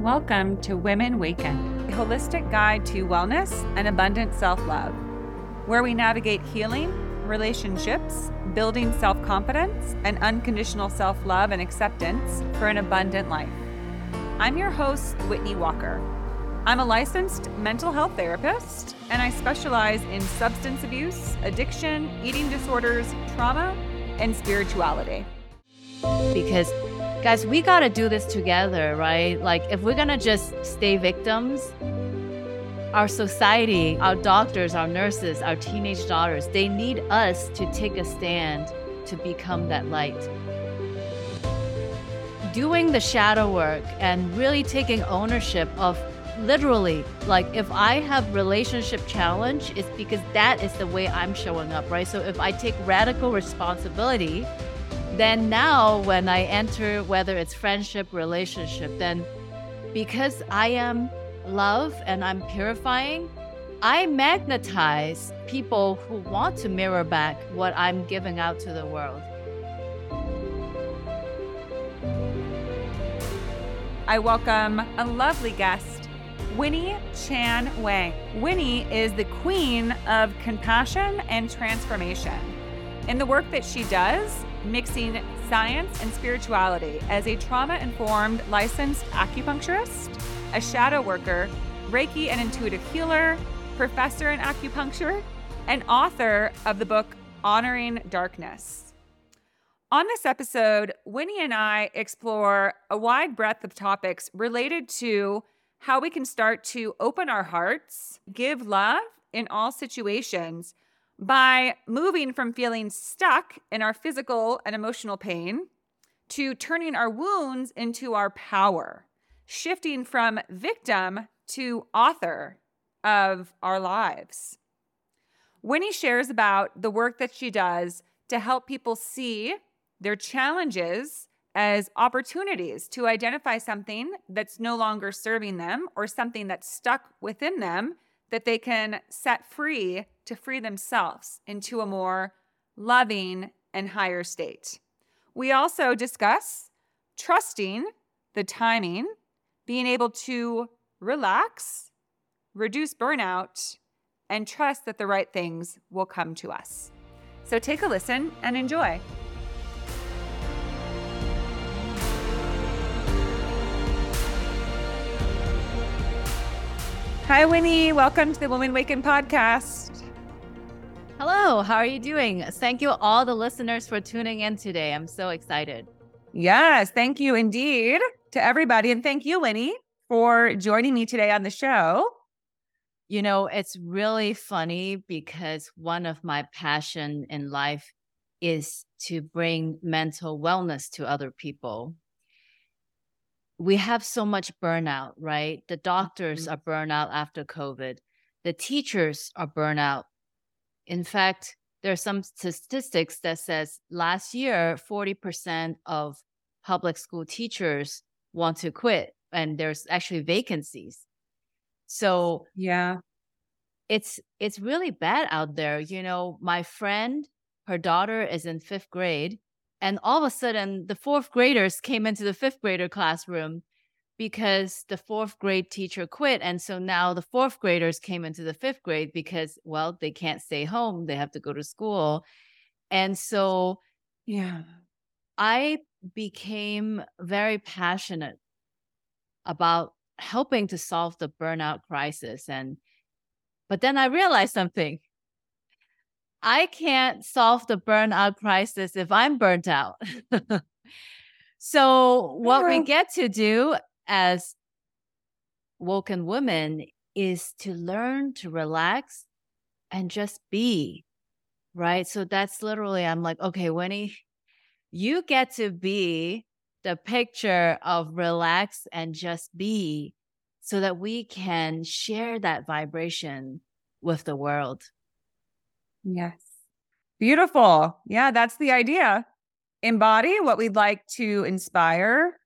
Welcome to Women Waken, a holistic guide to wellness and abundant self love, where we navigate healing, relationships, building self confidence, and unconditional self love and acceptance for an abundant life. I'm your host, Whitney Walker. I'm a licensed mental health therapist, and I specialize in substance abuse, addiction, eating disorders, trauma, and spirituality. Because guys, we got to do this together, right? Like, if we're going to just stay victims, our society, our doctors, our nurses, our teenage daughters, they need us to take a stand to become that light. Doing the shadow work and really taking ownership of literally like if i have relationship challenge it's because that is the way i'm showing up right so if i take radical responsibility then now when I enter, whether it's friendship, relationship, then because I am love and I'm purifying, I magnetize people who want to mirror back what I'm giving out to the world. I welcome a lovely guest, Winnie Chan Wang. Winnie is the queen of compassion and transformation. In the work that she does, mixing science and spirituality as a trauma informed licensed acupuncturist, a shadow worker, Reiki and intuitive healer, professor in acupuncture, and author of the book Honoring Darkness. On this episode, Winnie and I explore a wide breadth of topics related to how we can start to open our hearts, give love in all situations by moving from feeling stuck in our physical and emotional pain to turning our wounds into our power, shifting from victim to author of our lives. Winnie shares about the work that she does to help people see their challenges as opportunities to identify something that's no longer serving them or something that's stuck within them that they can set free to free themselves into a more loving and higher state. We also discuss trusting the timing, being able to relax, reduce burnout, and trust that the right things will come to us. So take a listen and enjoy. Hi, Winnie. Welcome to the Woman Waken podcast. Hello, how are you doing? Thank you, all the listeners, for tuning in today. I'm so excited. Yes, thank you indeed to everybody. And thank you, Winnie, for joining me today on the show. You know, it's really funny because one of my passion in life is to bring mental wellness to other people we have so much burnout, right? The doctors mm-hmm. are burnout after COVID. The teachers are burnout. In fact, there are some statistics that says last year 40% of public school teachers want to quit and there's actually vacancies. So, yeah. It's it's really bad out there. You know, my friend, her daughter is in 5th grade and all of a sudden, the fourth graders came into the fifth grader classroom because the fourth grade teacher quit. And so now the fourth graders came into the fifth grade because, well, they can't stay home, they have to go to school. And so, yeah, I became very passionate about helping to solve the burnout crisis. And, but then I realized something I can't solve the burnout crisis if I'm burnt out. so, what we get to do as woken women is to learn to relax and just be, right? So, that's literally, I'm like, okay, Winnie, you get to be the picture of relax and just be so that we can share that vibration with the world. Yes. Beautiful. Yeah, that's the idea. Embody what we'd like to inspire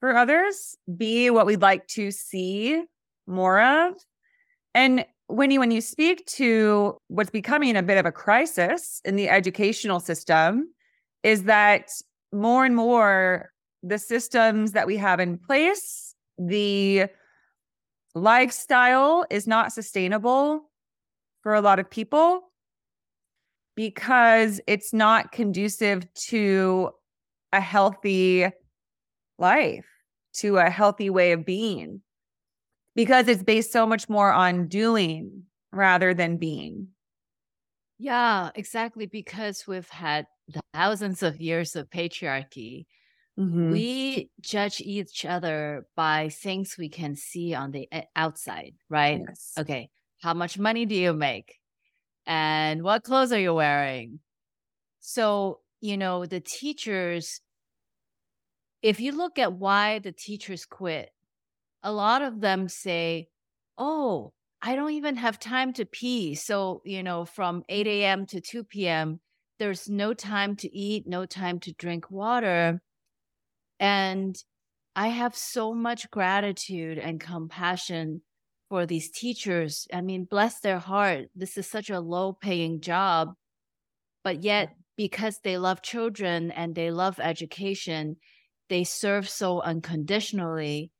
for others, be what we'd like to see more of. And when you when you speak to what's becoming a bit of a crisis in the educational system is that more and more the systems that we have in place, the lifestyle is not sustainable for a lot of people because it's not conducive to a healthy life, to a healthy way of being, because it's based so much more on doing rather than being. Yeah, exactly. Because we've had thousands of years of patriarchy. Mm-hmm. We judge each other by things we can see on the eh, outside, right? Yes. Okay. How much money do you make? And what clothes are you wearing? So, you know, the teachers, if you look at why the teachers quit, a lot of them say, Oh, I don't even have time to pee. So, you know, from 8 a.m. to 2 p.m., there's no time to eat, no time to drink water. And I have so much gratitude and compassion for these teachers. I mean, bless their heart. This is such a low paying job. But yet, because they love children and they love education, they serve so unconditionally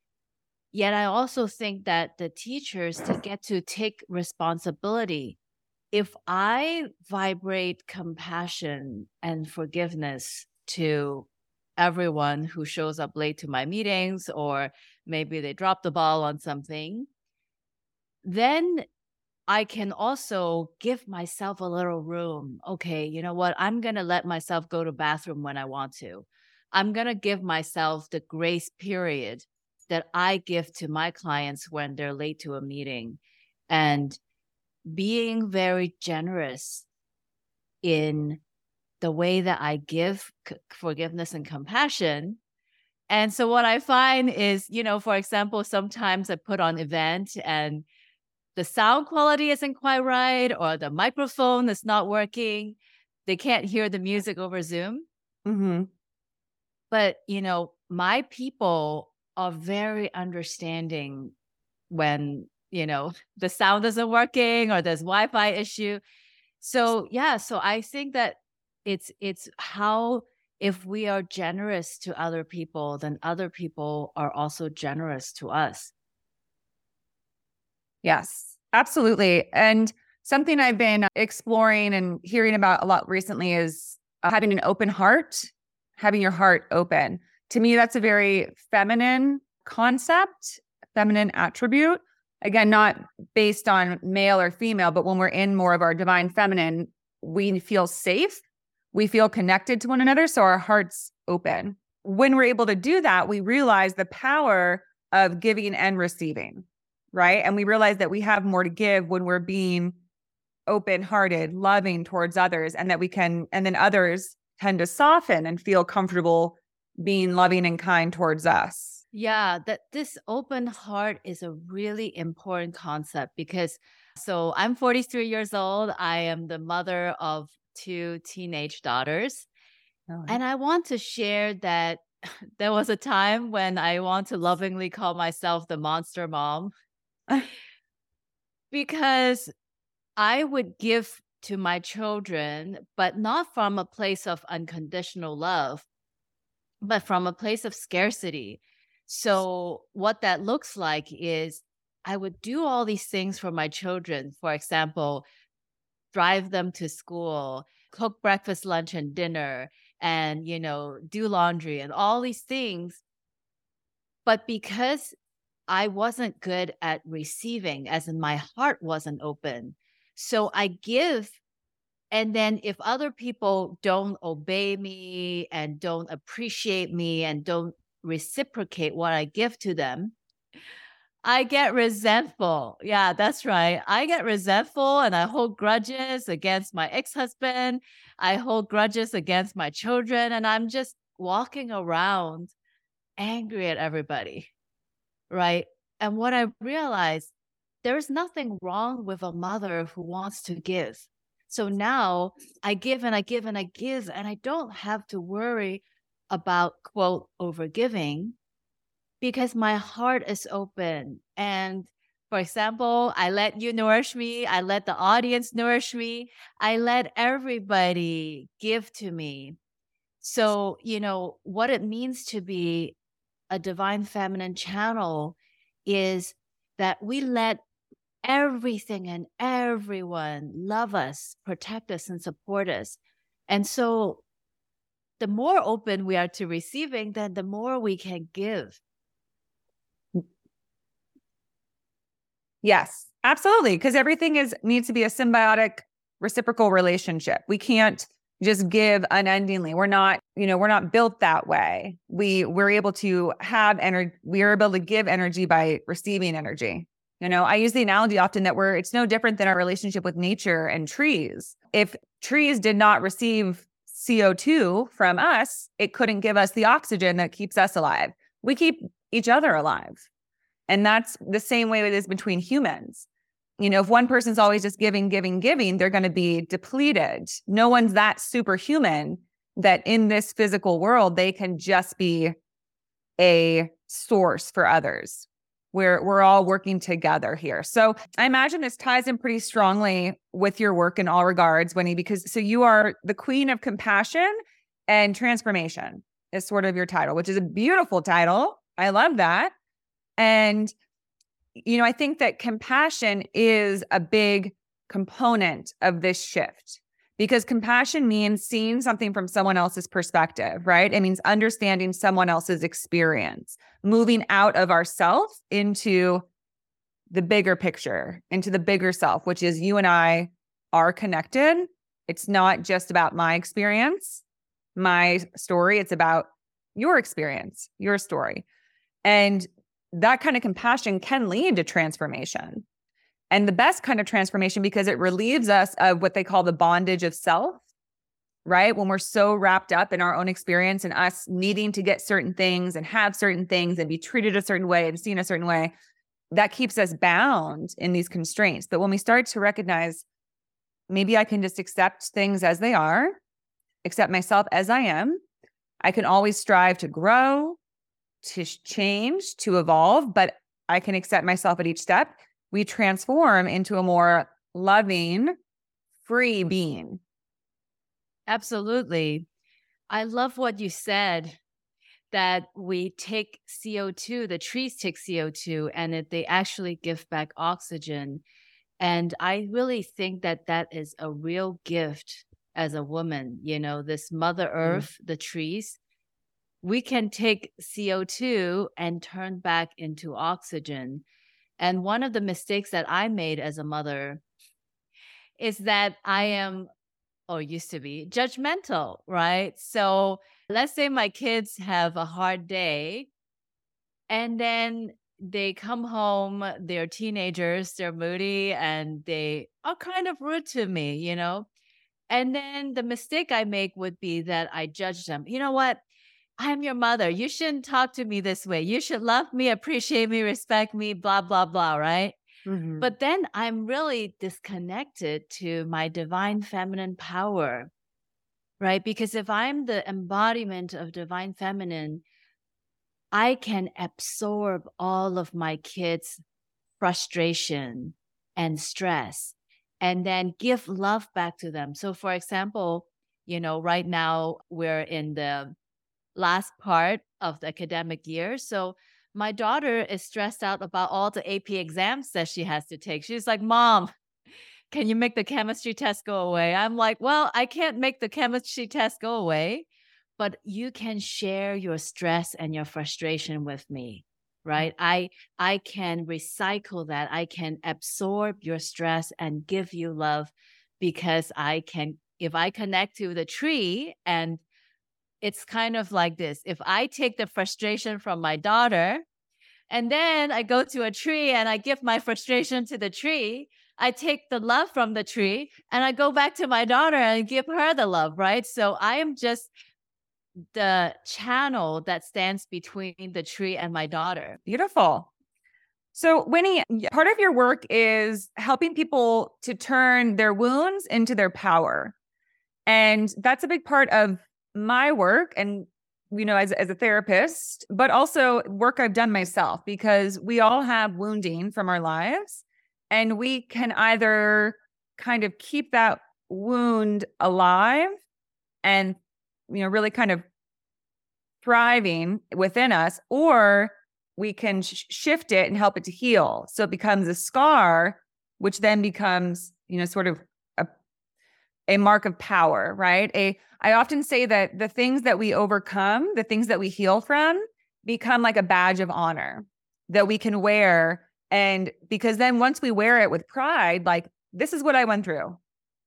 Yet I also think that the teachers to get to take responsibility. If I vibrate compassion and forgiveness to everyone who shows up late to my meetings or maybe they drop the ball on something, then I can also give myself a little room. Okay, you know what? I'm going to let myself go to bathroom when I want to. I'm going to give myself the grace period that I give to my clients when they're late to a meeting and being very generous in the way that I give c- forgiveness and compassion. And so what I find is, you know, for example, sometimes I put on event and the sound quality isn't quite right or the microphone is not working. They can't hear the music over Zoom. Mm-hmm. But, you know, my people are very understanding when you know the sound isn't working or there's wi-fi issue so yeah so i think that it's it's how if we are generous to other people then other people are also generous to us yes absolutely and something i've been exploring and hearing about a lot recently is uh, having an open heart having your heart open to me, that's a very feminine concept, feminine attribute. Again, not based on male or female, but when we're in more of our divine feminine, we feel safe. We feel connected to one another. So our hearts open. When we're able to do that, we realize the power of giving and receiving, right? And we realize that we have more to give when we're being open hearted, loving towards others, and that we can, and then others tend to soften and feel comfortable being loving and kind towards us. Yeah, that this open heart is a really important concept because so I'm 43 years old. I am the mother of two teenage daughters. Oh, and I want to share that there was a time when I want to lovingly call myself the monster mom because I would give to my children, but not from a place of unconditional love, but from a place of scarcity. So, what that looks like is I would do all these things for my children. For example, drive them to school, cook breakfast, lunch, and dinner, and, you know, do laundry and all these things. But because I wasn't good at receiving, as in my heart wasn't open. So I give and then if other people don't obey me and don't appreciate me and don't reciprocate what I give to them, I get resentful. Yeah, that's right. I get resentful and I hold grudges against my ex husband. I hold grudges against my children. And I'm just walking around angry at everybody. Right. And what I realized, there's nothing wrong with a mother who wants to give. So now I give and I give and I give, and I don't have to worry about quote overgiving because my heart is open. And for example, I let you nourish me, I let the audience nourish me, I let everybody give to me. So, you know, what it means to be a divine feminine channel is that we let everything and everyone love us, protect us, and support us. And so, the more open we are to receiving, then the more we can give. Yes, absolutely. Because everything is needs to be a symbiotic, reciprocal relationship. We can't just give unendingly. We're not, you know, we're not built that way. We we're able to have energy. We are able to give energy by receiving energy. You know, I use the analogy often that we're it's no different than our relationship with nature and trees. If trees did not receive CO2 from us, it couldn't give us the oxygen that keeps us alive. We keep each other alive. And that's the same way it is between humans you know, if one person's always just giving, giving, giving, they're going to be depleted. No one's that superhuman that in this physical world, they can just be a source for others. We're, we're all working together here. So I imagine this ties in pretty strongly with your work in all regards, Winnie, because so you are the queen of compassion and transformation is sort of your title, which is a beautiful title. I love that. And you know, I think that compassion is a big component of this shift because compassion means seeing something from someone else's perspective, right? It means understanding someone else's experience, moving out of ourself into the bigger picture, into the bigger self, which is you and I are connected. It's not just about my experience, my story, it's about your experience, your story. And that kind of compassion can lead to transformation. And the best kind of transformation because it relieves us of what they call the bondage of self, right? When we're so wrapped up in our own experience and us needing to get certain things and have certain things and be treated a certain way and seen a certain way, that keeps us bound in these constraints. But when we start to recognize maybe I can just accept things as they are, accept myself as I am, I can always strive to grow, to change, to evolve, but I can accept myself at each step. We transform into a more loving, free being. Absolutely. I love what you said that we take CO2, the trees take CO2, and it, they actually give back oxygen. And I really think that that is a real gift as a woman. You know, this Mother mm-hmm. Earth, mm. the trees, we can take CO2 and turn back into oxygen. And one of the mistakes that I made as a mother is that I am, or used to be, judgmental, right? So let's say my kids have a hard day and then they come home, they're teenagers, they're moody, and they are kind of rude to me, you know? And then the mistake I make would be that I judge them. You know what? I'm your mother. You shouldn't talk to me this way. You should love me, appreciate me, respect me, blah, blah, blah, right? Mm-hmm. But then I'm really disconnected to my divine feminine power, right? Because if I'm the embodiment of divine feminine, I can absorb all of my kids' frustration and stress and then give love back to them. So, for example, you know, right now we're in the last part of the academic year. So my daughter is stressed out about all the AP exams that she has to take. She's like, Mom, can you make the chemistry test go away? I'm like, Well, I can't make the chemistry test go away, but you can share your stress and your frustration with me right i i can recycle that i can absorb your stress and give you love because i can if i connect to the tree and it's kind of like this if I take the frustration from my daughter and then I go to a tree and I give my frustration to the tree, I take the love from the tree and I go back to my daughter and give her the love, right? So I am just the channel that stands between the tree and my daughter. Beautiful. So, Winnie, part of your work is helping people to turn their wounds into their power. And that's a big part of my work and you know as, as a therapist but also work i've done myself because we all have wounding from our lives and we can either kind of keep that wound alive and you know, really kind of thriving within us, or we can sh- shift it and help it to heal. So it becomes a scar, which then becomes, you know, sort of a, mark of power, right? A I often say that the things that we overcome, the things that we heal from, become like a badge of honor that we can wear. And because then once we wear it with pride, like this is what I went through.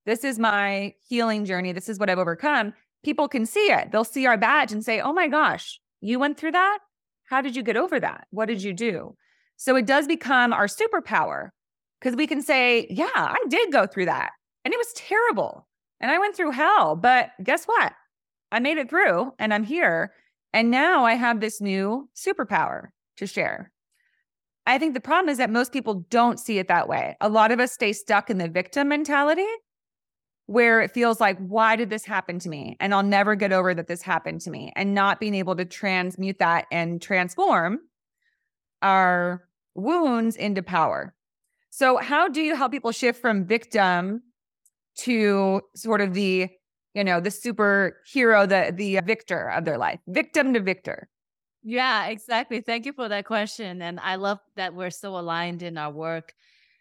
This is my healing journey. This is what I've overcome. People can see it. They'll see our badge and say, Oh my gosh, you went through that? How did you get over that? What did you do? So it does become our superpower because we can say, Yeah, I did go through that. And it was terrible. And I went through hell. But guess what? I made it through and I'm here. And now I have this new superpower to share. I think the problem is that most people don't see it that way. A lot of us stay stuck in the victim mentality where it feels like, why did this happen to me? And I'll never get over that this happened to me, and not being able to transmute that and transform our wounds into power. So, how do you help people shift from victim to sort of the, you know, the superhero, the the victor of their life, victim to victor? Yeah, exactly. Thank you for that question. And I love that we're so aligned in our work.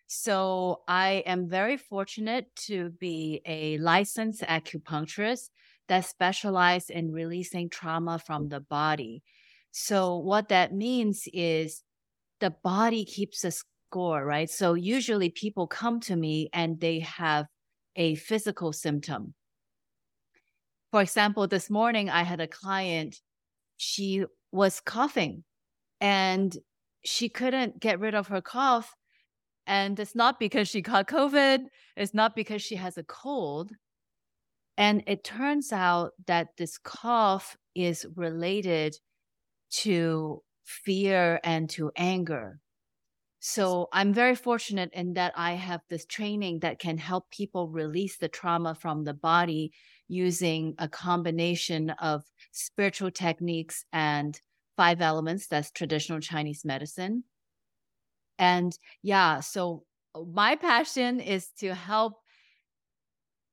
So I am very fortunate to be a licensed acupuncturist that specializes in releasing trauma from the body. So what that means is the body keeps a score, right? So usually people come to me and they have a physical symptom. For example, this morning I had a client, she was coughing and she couldn't get rid of her cough and it's not because she caught COVID, it's not because she has a cold. And it turns out that this cough is related to fear and to anger. So I'm very fortunate in that I have this training that can help people release the trauma from the body using a combination of spiritual techniques and five elements that's traditional Chinese medicine. And yeah, so uh, my passion is to help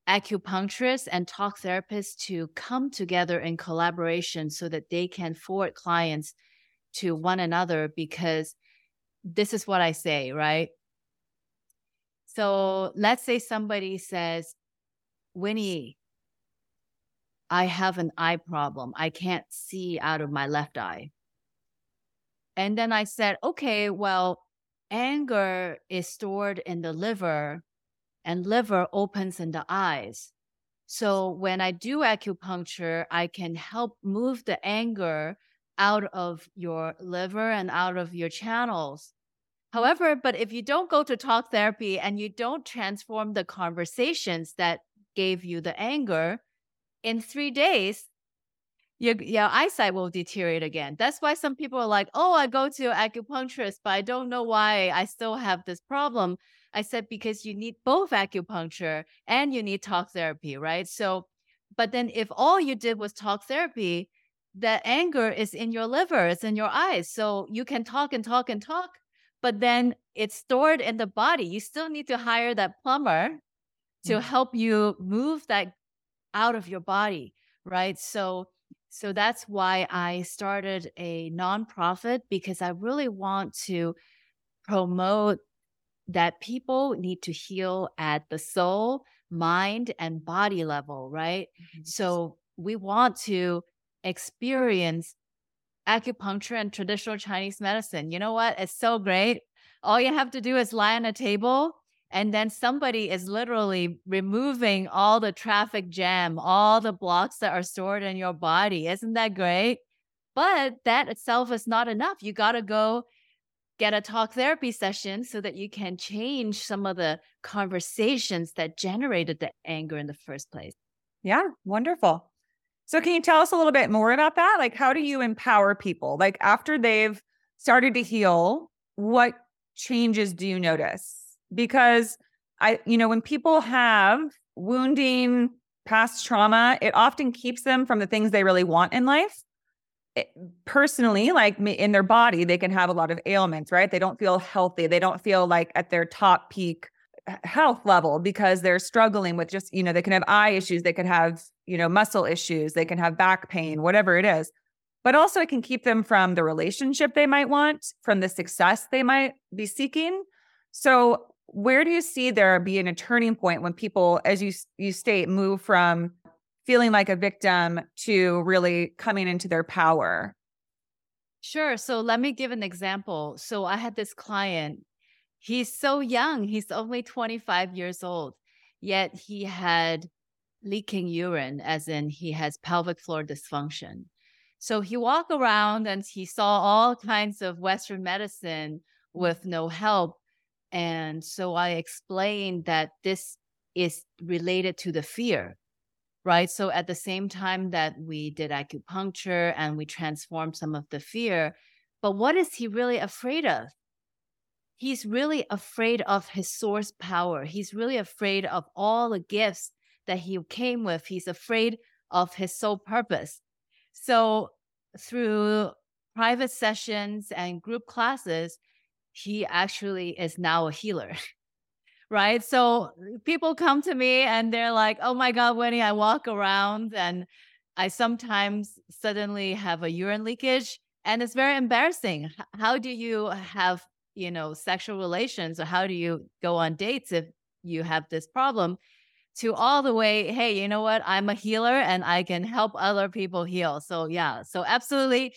acupuncturists and talk therapists to come together in collaboration so that they can forward clients to one another because this is what I say, right? So let's say somebody says, Winnie, I have an eye problem. I can't see out of my left eye. And then I said, okay, well, anger is stored in the liver and liver opens in the eyes. So when I do acupuncture, I can help move the anger out of your liver and out of your channels. However, but if you don't go to talk therapy and you don't transform the conversations that gave you the anger, in three days, your, your eyesight will deteriorate again. That's why some people are like, oh, I go to acupuncturist, but I don't know why I still have this problem. I said, because you need both acupuncture and you need talk therapy, right? So, but then if all you did was talk therapy, the anger is in your liver, it's in your eyes. So you can talk and talk and talk, but then it's stored in the body. You still need to hire that plumber to mm-hmm. help you move that out of your body, right? So, so that's why I started a nonprofit because I really want to promote that people need to heal at the soul, mind, and body level, right? Mm-hmm. So we want to experience acupuncture and traditional Chinese medicine. You know what? It's so great. All you have to do is lie on a table and then somebody is literally removing all the traffic jam, all the blocks that are stored in your body. Isn't that great? But that itself is not enough. You got to go get a talk therapy session so that you can change some of the conversations that generated the anger in the first place. Yeah, wonderful. So, can you tell us a little bit more about that? Like, how do you empower people? Like, after they've started to heal, what changes do you notice? because I, you know, when people have wounding, past trauma, it often keeps them from the things they really want in life. It, personally, like in their body, they can have a lot of ailments, right? They don't feel healthy. They don't feel like at their top peak health level because they're struggling with just, you know, they can have eye issues, they can have, you know, muscle issues, they can have back pain, whatever it is. But also it can keep them from the relationship they might want, from the success they might be seeking. So where do you see there being a turning point when people, as you you state, move from feeling like a victim to really coming into their power? Sure. So let me give an example. So I had this client. He's so young. He's only 25 years old, yet he had leaking urine, as in he has pelvic floor dysfunction. So he walked around and he saw all kinds of Western medicine with no help. And so I explained that this is related to the fear right? So at the same time that we did acupuncture and we transformed some of the fear, but what is he really afraid of? He's really afraid of his source power. He's really afraid of all the gifts that he came with. He's afraid of his sole purpose. So through private sessions and group classes, he actually is now a healer. right? So people come to me and they're like, oh my God, Winnie, I walk around and I sometimes suddenly have a urine leakage and it's very embarrassing. How do you have, you know, sexual relations or how do you go on dates if you have this problem? To all the way, hey, you know what? I'm a healer and I can help other people heal. So, yeah, so absolutely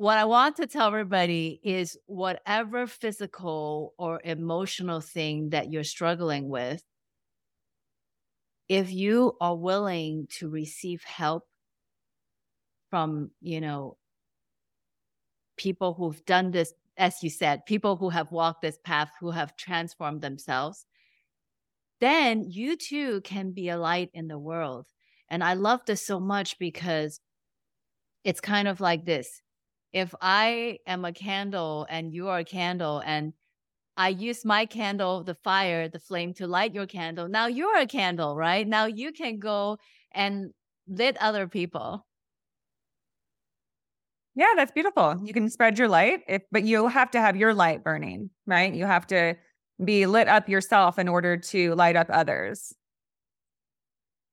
what I want to tell everybody is whatever physical or emotional thing that you're struggling with, if you are willing to receive help from, you know, people who've done this, as you said, people who have walked this path, who have transformed themselves, then you too can be a light in the world. And I love this so much because it's kind of like this if I am a candle and you are a candle and I use my candle, the fire, the flame to light your candle. Now you're a candle, right? Now you can go and lit other people. Yeah, that's beautiful. You can spread your light, if, but you have to have your light burning, right? You have to be lit up yourself in order to light up others.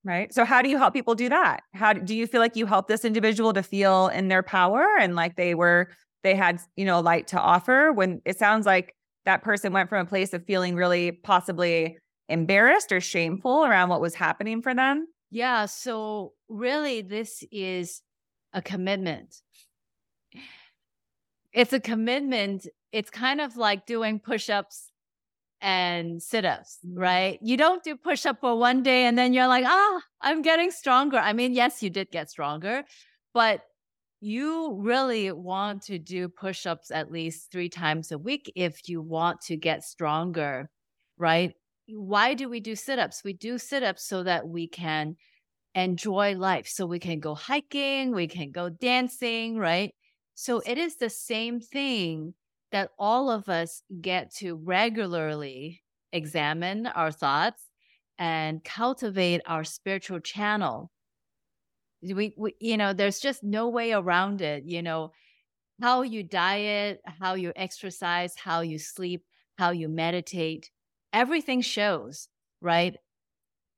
Right. So how do you help people do that? How do you feel like you help this individual to feel in their power and like they were they had, you know, light to offer when it sounds like that person went from a place of feeling really possibly embarrassed or shameful around what was happening for them? Yeah, so really this is a commitment. It's a commitment. It's kind of like doing push-ups and sit ups, mm-hmm. right? You don't do push up for one day and then you're like, ah, I'm getting stronger. I mean, yes, you did get stronger, but you really want to do push ups at least three times a week if you want to get stronger, right? Why do we do sit ups? We do sit ups so that we can enjoy life. So we can go hiking, we can go dancing, right? So it is the same thing that all of us get to regularly examine our thoughts and cultivate our spiritual channel. We, we, you know, there's just no way around it. You know, how you diet, how you exercise, how you sleep, how you meditate, everything shows, right?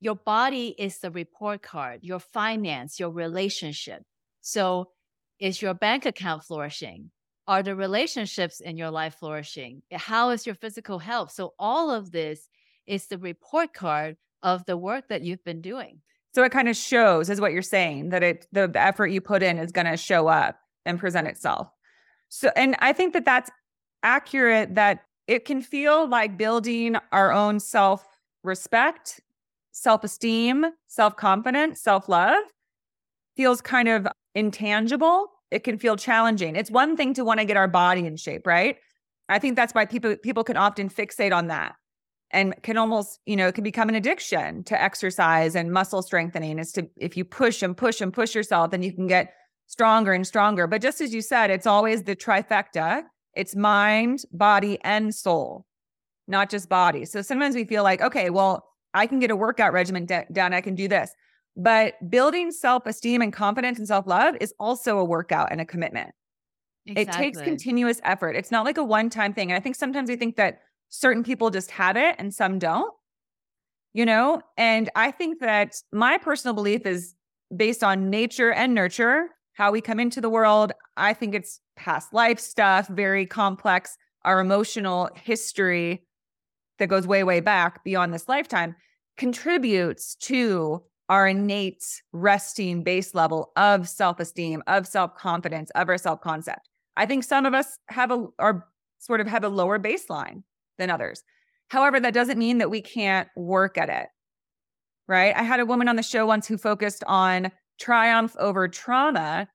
Your body is the report card, your finance, your relationship. So, is your bank account flourishing? Are the relationships in your life flourishing? How is your physical health? So, all of this is the report card of the work that you've been doing. So it kind of shows, is what you're saying, that it the, effort you put in is going to show up and present itself. So, and I think that that's accurate. That it can feel like building our own self respect, self esteem, self confidence, self love feels kind of intangible it can feel challenging. It's one thing to want to get our body in shape, right? I think that's why people people can often fixate on that and can almost, you know, it can become an addiction to exercise and muscle strengthening. Is to if you push and push and push yourself, then you can get stronger and stronger. But just as you said, it's always the trifecta. It's mind, body, and soul, not just body. So sometimes we feel like, okay, well, I can get a workout regimen done. I can do this. But building self esteem and confidence and self love is also a workout and a commitment. Exactly. It takes continuous effort. It's not like a one time thing. And I think sometimes we think that certain people just have it and some don't. you know? And I think that my personal belief is based on nature and nurture, how we come into the world. I think it's past life stuff, very complex, our emotional history that goes way, way back beyond this lifetime contributes to our innate resting base level of self esteem, of self confidence, of our self concept. I think some of us have a, are sort of have a lower baseline than others. However, that doesn't mean that we can't work at it. Right. I had a woman on the show once who focused on triumph over trauma.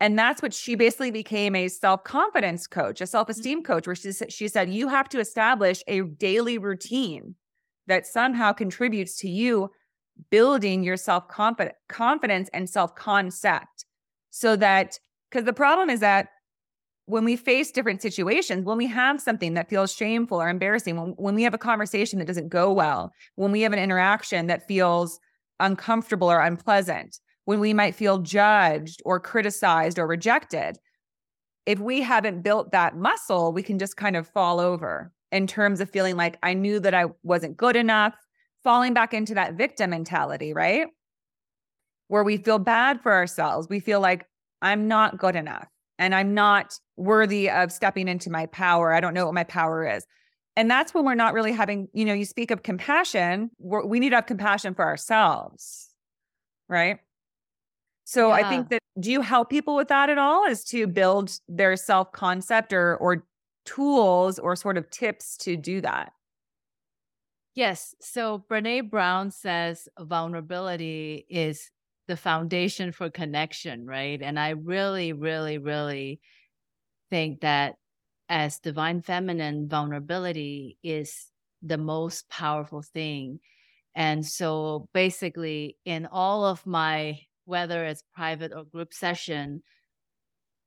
And that's what she basically became a self confidence coach, a self esteem coach, where she, she said, you have to establish a daily routine that somehow contributes to you building your self confidence and self concept. So that, because the problem is that when we face different situations, when we have something that feels shameful or embarrassing, when, when we have a conversation that doesn't go well, when we have an interaction that feels uncomfortable or unpleasant, when we might feel judged or criticized or rejected, if we haven't built that muscle, we can just kind of fall over in terms of feeling like I knew that I wasn't good enough, falling back into that victim mentality, right? Where we feel bad for ourselves. We feel like I'm not good enough and I'm not worthy of stepping into my power. I don't know what my power is. And that's when we're not really having, you know, you speak of compassion, we need to have compassion for ourselves, right? So yeah. I think that do you help people with that at all? Is to build their self concept or or tools or sort of tips to do that? Yes. So Brene Brown says vulnerability is the foundation for connection, right? And I really, really, really think that as divine feminine, vulnerability is the most powerful thing. And so basically, in all of my, whether it's private or group session,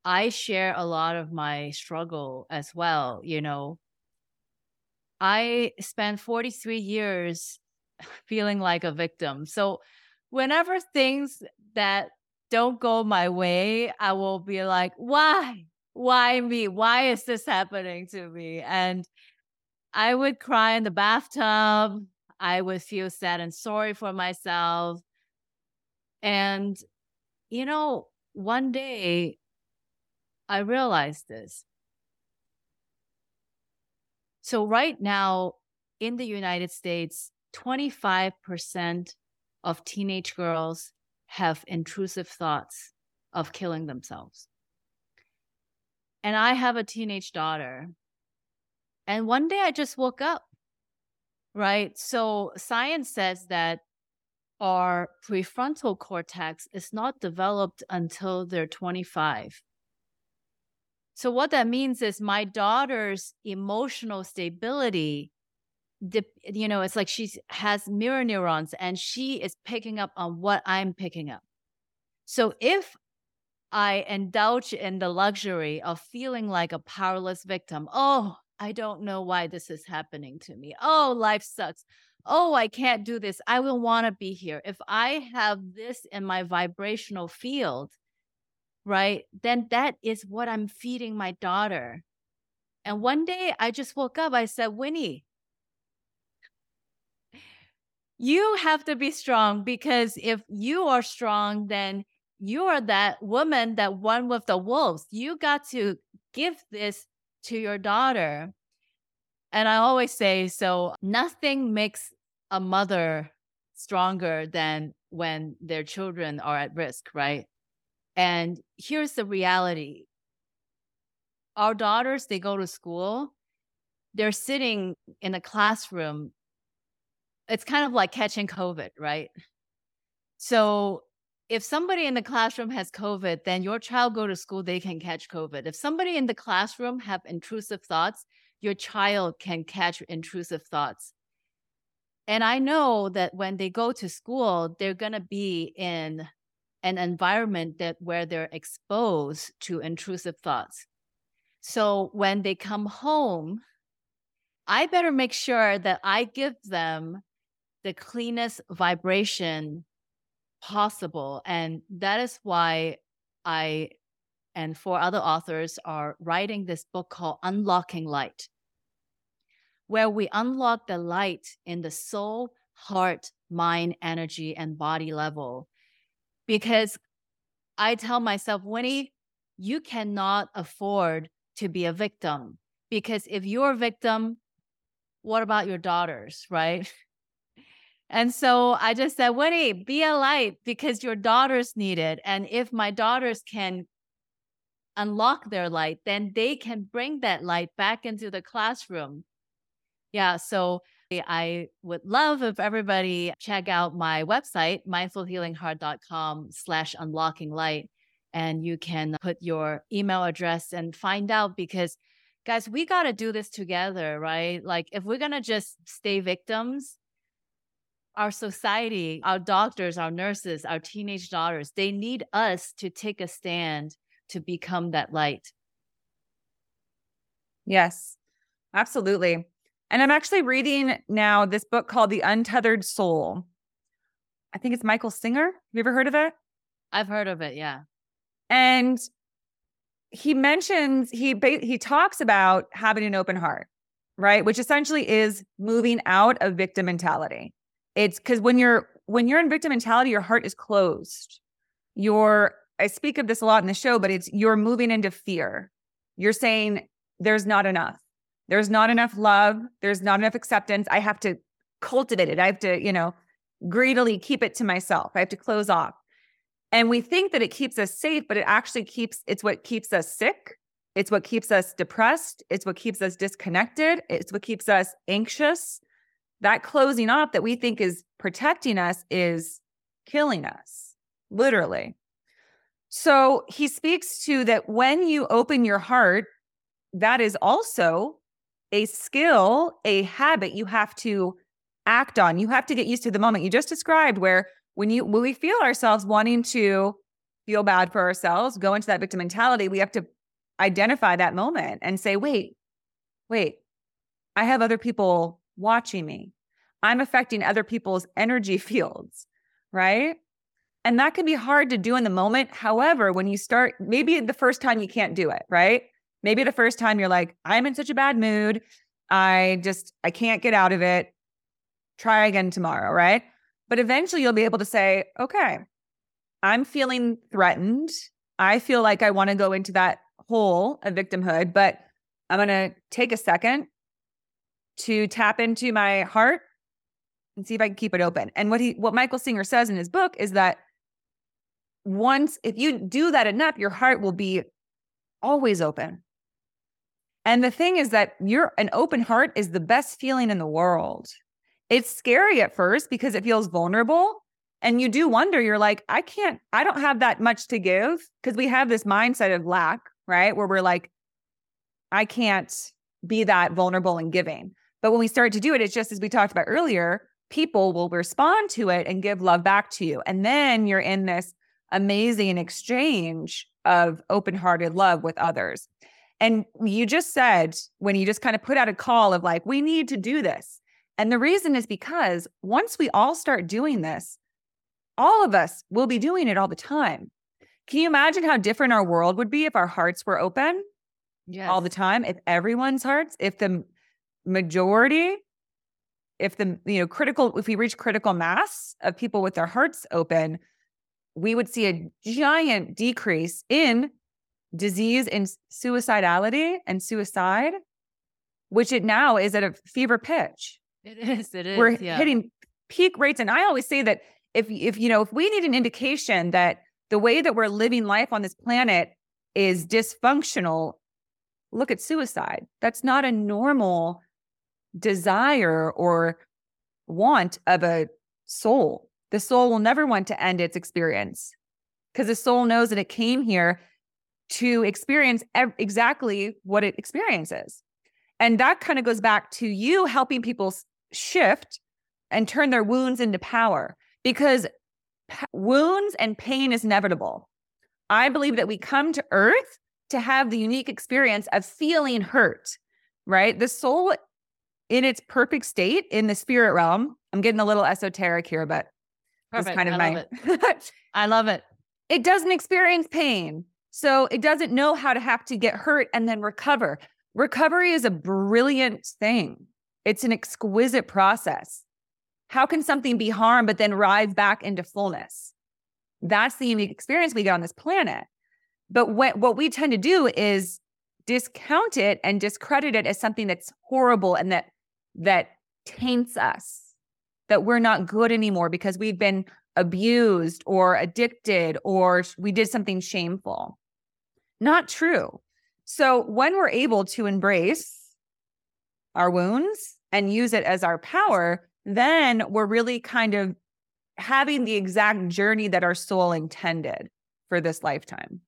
I share a lot of my struggle as well. You know, I spent 43 years feeling like a victim. So whenever things that don't go my way, I will be like, why? Why me? Why is this happening to me? And I would cry in the bathtub. I would feel sad and sorry for myself. And, you know, one day I realized this. So, right now in the United States, 25% of teenage girls have intrusive thoughts of killing themselves. And I have a teenage daughter. And one day I just woke up, right? So, science says that our prefrontal cortex is not developed until they're 25. So what that means is my daughter's emotional stability you know it's like she has mirror neurons and she is picking up on what i'm picking up. So if i indulge in the luxury of feeling like a powerless victim oh i don't know why this is happening to me. Oh life sucks. Oh i can't do this. I will want to be here. If i have this in my vibrational field right? Then that is what I'm feeding my daughter. And one day I just woke up. I said, Winnie, you have to be strong because if you are strong, then you are that woman that won with the wolves. You got to give this to your daughter. And I always say, so nothing makes a mother stronger than when their children are at risk, right? And here's the reality our daughters, they go to school, they're sitting in a classroom. It's kind of like catching COVID, right? So if somebody in the classroom has COVID, then your child go to school, they can catch COVID. If somebody in the classroom have intrusive thoughts, your child can catch intrusive thoughts. And I know that when they go to school, they're going to be in an environment that where they're exposed to intrusive thoughts. So when they come home, I better make sure that I give them the cleanest vibration possible. And that is why I and four other authors are writing this book called Unlocking Light, where we unlock the light in the soul, heart, mind, energy, and body level. Because I tell myself, Winnie, you cannot afford to be a victim. Because if you're a victim, what about your daughters, right? And so I just said, Winnie, be a light because your daughters need it. And if my daughters can unlock their light, then they can bring that light back into the classroom. Yeah. So I would love if everybody check out my website, mindfulhealingheart.com slash unlocking light. And you can put your email address and find out because guys, we got to do this together, right? Like if we're going to just stay victims, our society, our doctors, our nurses, our teenage daughters, they need us to take a stand to become that light. Yes, absolutely. And I'm actually reading now this book called The Untethered Soul. I think it's Michael Singer. Have you ever heard of it? I've heard of it, yeah. And he mentions he he talks about having an open heart, right? Which essentially is moving out of victim mentality. It's because when you're when you're in victim mentality, your heart is closed. You're I speak of this a lot in the show, but it's you're moving into fear. You're saying there's not enough. There's not enough love. There's not enough acceptance. I have to cultivate it. I have to, you know, greedily keep it to myself. I have to close off. And we think that it keeps us safe, but it actually keeps it's what keeps us sick. It's what keeps us depressed. It's what keeps us disconnected. It's what keeps us anxious that closing off that we think is protecting us is killing us, literally. So he speaks to that when you open your heart, that is also a skill, a habit you have to act on. You have to get used to the moment you just described where when you when we feel ourselves wanting to feel bad for ourselves, go into that victim mentality, we have to identify that moment and say, "Wait. Wait. I have other people watching me. I'm affecting other people's energy fields, right? And that can be hard to do in the moment. However, when you start, maybe the first time you can't do it, right? Maybe the first time you're like, I'm in such a bad mood. I just, I can't get out of it. Try again tomorrow, right? But eventually you'll be able to say, okay, I'm feeling threatened. I feel like I want to go into that hole of victimhood, but I'm going to take a second to tap into my heart and see if I can keep it open. And what he what Michael Singer says in his book is that once if you do that enough, your heart will be always open. And the thing is that you're an open heart is the best feeling in the world. It's scary at first because it feels vulnerable. And you do wonder, you're like, I can't, I don't have that much to give because we have this mindset of lack, right? Where we're like, I can't be that vulnerable and giving. But when we start to do it, it's just as we talked about earlier, people will respond to it and give love back to you. And then you're in this amazing exchange of open hearted love with others. And you just said, when you just kind of put out a call of like, we need to do this. And the reason is because once we all start doing this, all of us will be doing it all the time. Can you imagine how different our world would be if our hearts were open yes. all the time? If everyone's hearts, if the majority if the you know critical if we reach critical mass of people with their hearts open we would see a giant decrease in disease and suicidality and suicide which it now is at a fever pitch it is it is we're yeah. hitting peak rates and i always say that if if you know if we need an indication that the way that we're living life on this planet is dysfunctional look at suicide that's not a normal desire or want of a soul. The soul will never want to end its experience because the soul knows that it came here to experience ev- exactly what it experiences. And that kind of goes back to you helping people shift and turn their wounds into power because p- wounds and pain is inevitable. I believe that we come to earth to have the unique experience of feeling hurt, right? The soul in its perfect state in the spirit realm. I'm getting a little esoteric here, but it's kind of I my. Love I love it. It doesn't experience pain. So it doesn't know how to have to get hurt and then recover. Recovery is a brilliant thing, it's an exquisite process. How can something be harmed but then rise back into fullness? That's the unique experience we get on this planet. But what, what we tend to do is discount it and discredit it as something that's horrible and that that taints us, that we're not good anymore because we've been abused or addicted or we did something shameful. Not true. So when we're able to embrace our wounds and use it as our power, then we're really kind of having the exact journey that our soul intended for this lifetime.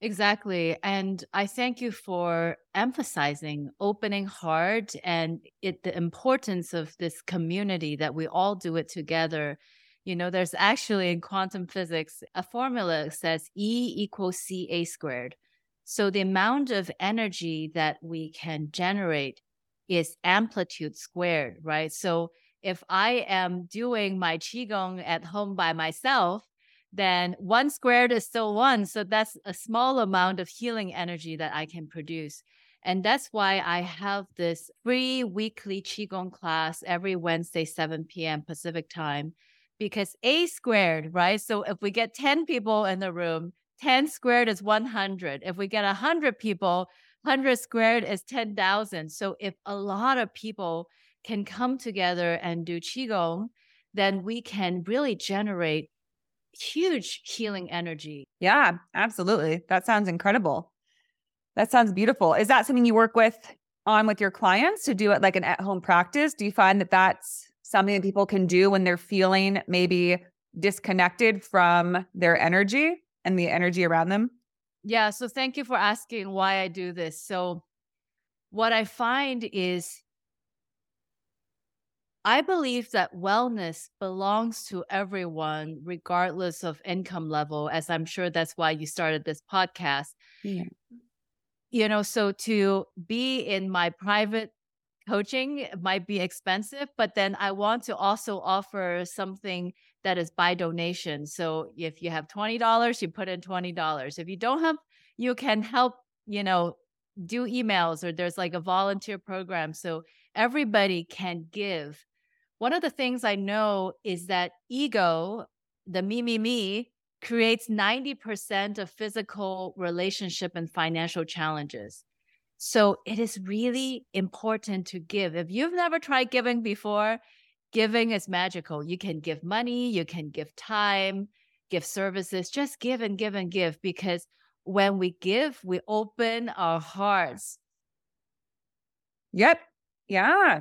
Exactly. And I thank you for emphasizing opening heart and it, the importance of this community that we all do it together. You know, there's actually in quantum physics a formula that says E equals CA squared. So the amount of energy that we can generate is amplitude squared, right? So if I am doing my Qigong at home by myself, then one squared is still one. So that's a small amount of healing energy that I can produce. And that's why I have this free weekly Qigong class every Wednesday, 7 p.m. Pacific time, because A squared, right? So if we get 10 people in the room, 10 squared is 100. If we get 100 people, 100 squared is 10,000. So if a lot of people can come together and do Qigong, then we can really generate huge healing energy. Yeah, absolutely. That sounds incredible. That sounds beautiful. Is that something you work with on with your clients to do it like an at home practice? Do you find that that's something that people can do when they're feeling maybe disconnected from their energy and the energy around them? Yeah. So thank you for asking why I do this. So, what I find is I believe that wellness belongs to everyone, regardless of income level, as I'm sure that's why you started this podcast. Yeah. You know, so to be in my private coaching might be expensive, but then I want to also offer something that is by donation. So if you have $20, you put in $20. If you don't have, you can help, you know, do emails or there's like a volunteer program. So everybody can give one of the things I know is that ego, the me, me, me, creates 90% of physical relationship and financial challenges. So it is really important to give. If you've never tried giving before, giving is magical. You can give money, you can give time, give services, just give and give and give because when we give, we open our hearts. Yep. Yeah.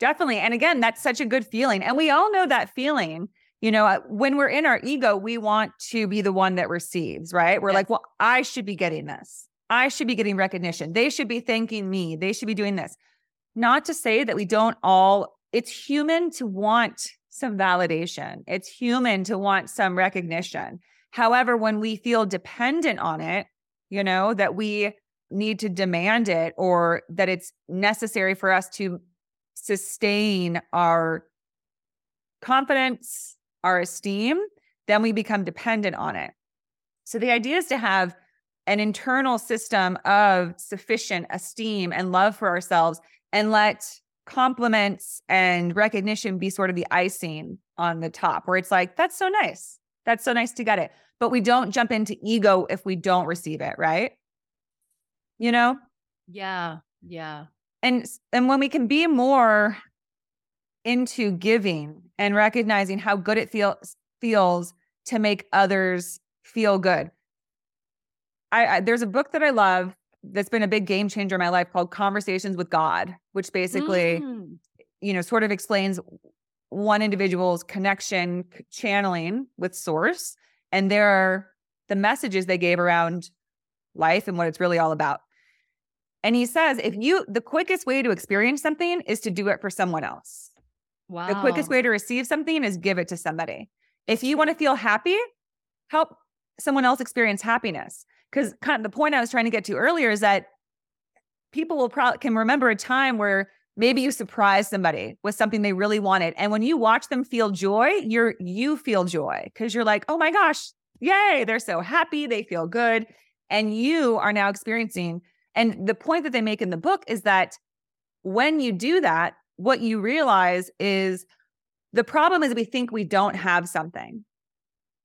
Definitely. And again, that's such a good feeling. And we all know that feeling. You know, uh, when we're in our ego, we want to be the one that receives, right? We're yes. like, well, I should be getting this. I should be getting recognition. They should be thanking me. They should be doing this. Not to say that we don't all, it's human to want some validation, it's human to want some recognition. However, when we feel dependent on it, you know, that we need to demand it or that it's necessary for us to sustain our confidence, our esteem, then we become dependent on it. So the idea is to have an internal system of sufficient esteem and love for ourselves and let compliments and recognition be sort of the icing on the top where it's like that's so nice. That's so nice to get it. But we don't jump into ego if we don't receive it right? You know? Yeah yeah. And and when we can be more into giving and recognizing how good it feels feels to make others feel good I, I, there's a book that i love that's been a big game changer in my life called conversations with god which basically mm. you know sort of explains one individual's connection channeling with source and there are the messages they gave around life and what it's really all about and he says, if you, the quickest way to experience something is to do it for someone else. Wow. The quickest way to receive something is give it to somebody. If you want to feel happy, help someone else experience happiness. Because kind of the point I was trying to get to earlier is that people will probably can remember a time where maybe you surprised somebody with something they really wanted. And when you watch them feel joy, you're you feel joy because you're like, oh my gosh, yay, they're so happy, they feel good. And you are now experiencing and the point that they make in the book is that when you do that, what you realize is The problem is we think we don't have something,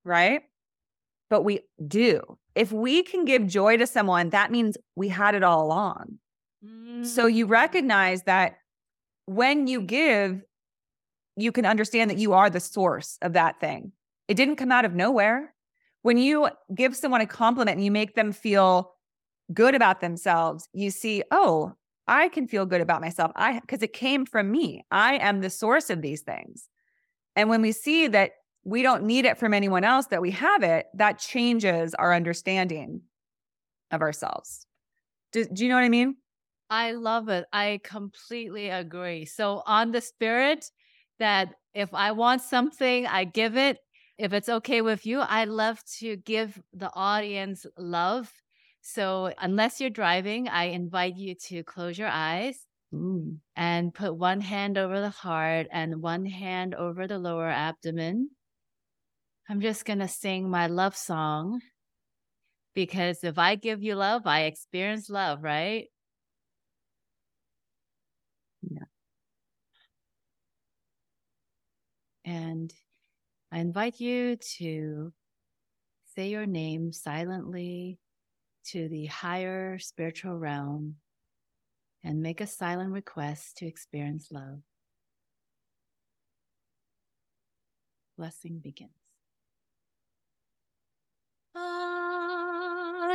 right? But we do. If we can give joy to someone, that means we had it all along. Mm. So you mm. recognize that when you give, you can understand that you are the source of that thing. It didn't come out of nowhere. When you give someone a compliment and you make them feel good about themselves, you see, oh, I can feel good about myself. I because it came from me. I am the source of these things. And when we see that we don't need it from anyone else, that we have it, that changes our understanding of ourselves. Do, do you know what I mean? I love it. I completely agree. So, on the spirit that if I want something, I give it. If it's okay with you, I love to give the audience love so, unless you're driving, I invite you to close your eyes Ooh. and put one hand over the heart and one hand over the lower abdomen. I'm just going to sing my love song because if I give you love, I experience love, right? Yeah. And I invite you to say your name silently to the higher spiritual realm and make a silent request to experience love. Blessing begins.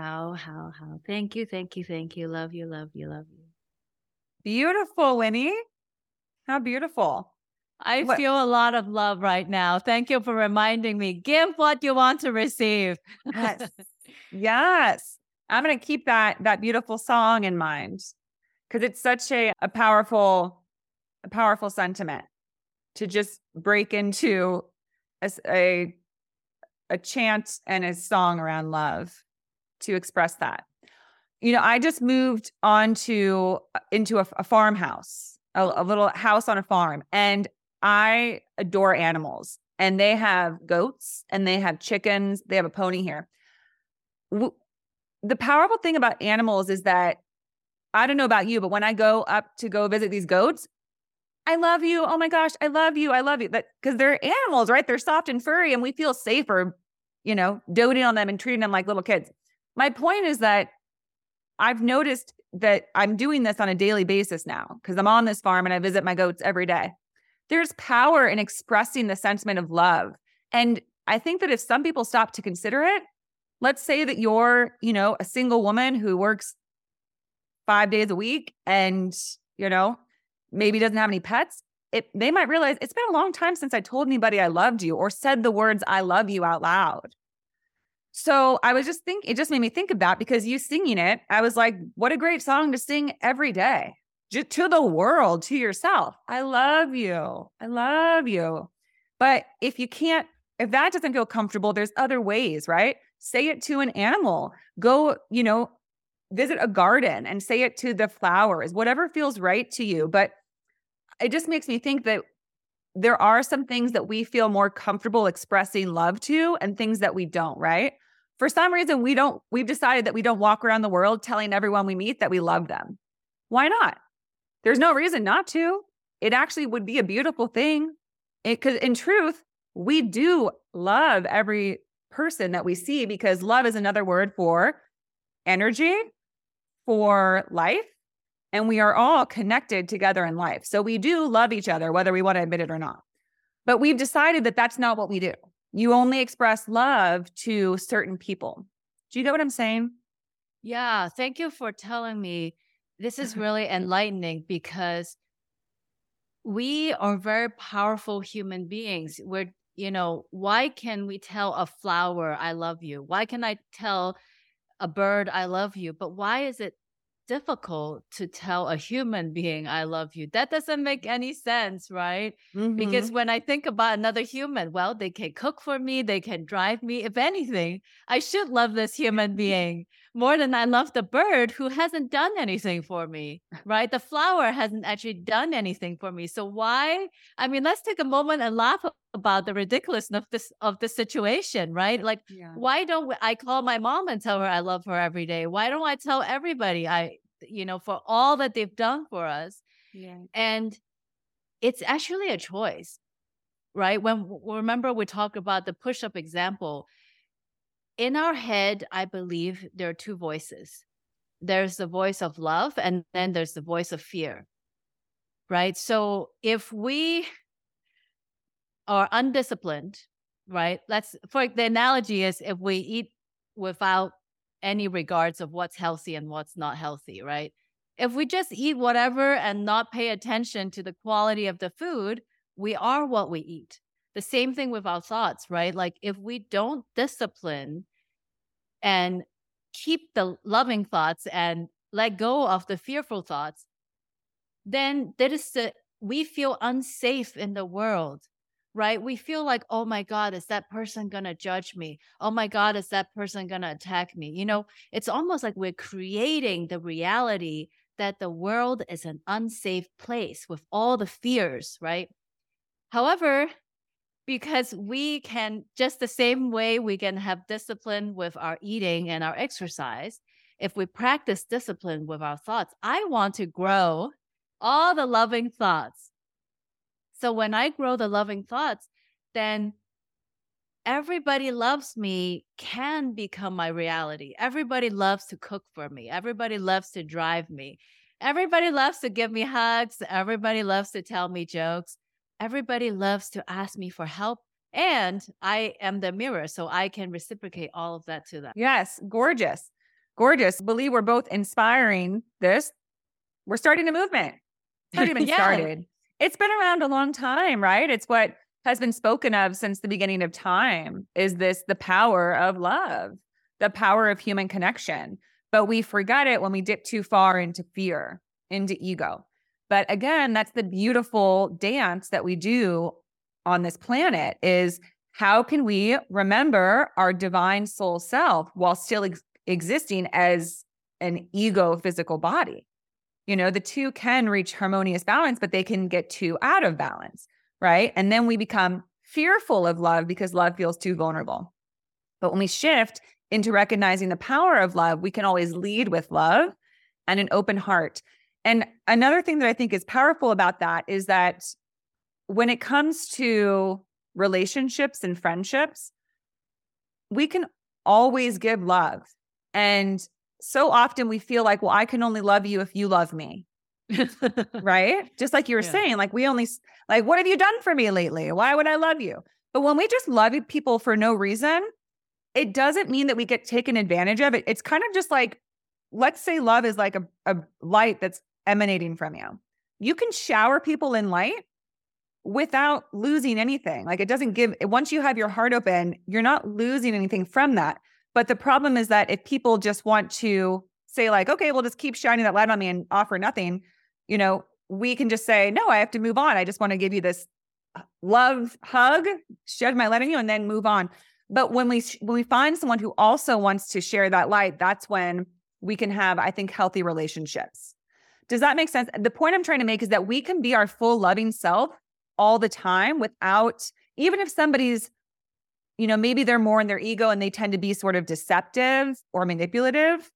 How, how, how. Thank you, thank you, thank you. Love you, love you, love you. Beautiful, Winnie. How beautiful. I what? feel a lot of love right now. Thank you for reminding me. Give what you want to receive. Yes. yes. I'm going to keep that that beautiful song in mind cuz it's such a, a powerful a powerful sentiment to just break into a, a a chant and a song around love to express that. You know, I just moved onto uh, into a, a farmhouse, a, a little house on a farm, and I adore animals and they have goats and they have chickens. They have a pony here. The powerful thing about animals is that I don't know about you, but when I go up to go visit these goats, I love you. Oh my gosh, I love you. I love you. That because they're animals, right? They're soft and furry, and we feel safer, you know, doting on them and treating them like little kids. My point is that I've noticed that I'm doing this on a daily basis now because I'm on this farm and I visit my goats every day there's power in expressing the sentiment of love. And I think that if some people stop to consider it, let's say that you're, you know, a single woman who works five days a week and, you know, maybe doesn't have any pets, it, they might realize it's been a long time since I told anybody I loved you or said the words I love you out loud. So I was just thinking, it just made me think that because you singing it, I was like, what a great song to sing every day just to the world, to yourself. I love you. I love you. But if you can't, if that doesn't feel comfortable, there's other ways, right? Say it to an animal. Go, you know, visit a garden and say it to the flowers, whatever feels right to you. But it just makes me think that there are some things that we feel more comfortable expressing love to and things that we don't, right? For some reason, we don't, we've decided that we don't walk around the world telling everyone we meet that we love them. Why not? There's no reason not to. It actually would be a beautiful thing. Because in truth, we do love every person that we see because love is another word for energy, for life, and we are all connected together in life. So we do love each other, whether we want to admit it or not. But we've decided that that's not what we do. You only express love to certain people. Do you get what I'm saying? Yeah. Thank you for telling me. This is really enlightening because we are very powerful human beings. We're, you know, why can we tell a flower, I love you? Why can I tell a bird, I love you? But why is it difficult to tell a human being I love you. That doesn't make any sense, right? Mm-hmm. Because when I think about another human, well, they can cook for me, they can drive me. If anything, I should love this human being more than I love the bird who hasn't done anything for me, right? The flower hasn't actually done anything for me. So why? I mean, let's take a moment and laugh about the ridiculousness of this of the situation, right? Like, yeah. why don't I call my mom and tell her I love her every day? Why don't I tell everybody I you know, for all that they've done for us. Yeah. And it's actually a choice, right? When remember we talked about the push up example. In our head, I believe there are two voices there's the voice of love, and then there's the voice of fear, right? So if we are undisciplined, right? Let's, for the analogy is if we eat without any regards of what's healthy and what's not healthy, right? If we just eat whatever and not pay attention to the quality of the food, we are what we eat. The same thing with our thoughts, right? Like if we don't discipline and keep the loving thoughts and let go of the fearful thoughts, then that is the we feel unsafe in the world right? We feel like, oh my God, is that person to judge me? Oh my God, is that person to attack me? You know, it's almost like we're creating the reality that the world is an unsafe place with all the fears, right? However, because we can, just the same way we can have discipline with our eating and our exercise, if we practice discipline with our thoughts, I want to grow all the loving thoughts so when I grow the loving thoughts, then everybody loves me can become my reality. Everybody loves to cook for me. Everybody loves to drive me. Everybody loves to give me hugs. Everybody loves to tell me jokes. Everybody loves to ask me for help. And I am the mirror, so I can reciprocate all of that to them. Yes, gorgeous. Gorgeous. Believe we're both inspiring this. We're starting a movement. It's not even yeah. started. It's been around a long time, right? It's what has been spoken of since the beginning of time is this the power of love, the power of human connection. But we forget it when we dip too far into fear, into ego. But again, that's the beautiful dance that we do on this planet is how can we remember our divine soul self while still ex- existing as an ego physical body? you know the two can reach harmonious balance but they can get too out of balance right and then we become fearful of love because love feels too vulnerable but when we shift into recognizing the power of love we can always lead with love and an open heart and another thing that i think is powerful about that is that when it comes to relationships and friendships we can always give love and so often we feel like, well, I can only love you if you love me. right? Just like you were yeah. saying, like, we only, like, what have you done for me lately? Why would I love you? But when we just love people for no reason, it doesn't mean that we get taken advantage of. It, it's kind of just like, let's say love is like a, a light that's emanating from you. You can shower people in light without losing anything. Like it doesn't give, once you have your heart open, you're not losing anything from that. But the problem is that if people just want to say, like, okay, we'll just keep shining that light on me and offer nothing, you know, we can just say, no, I have to move on. I just want to give you this uh, love hug, shed my light on you, and then move on. But when we when we find someone who also wants to share that light, that's when we can have, I think, healthy relationships. Does that make sense? The point I'm trying to make is that we can be our full loving self all the time without, even if somebody's you know, maybe they're more in their ego and they tend to be sort of deceptive or manipulative.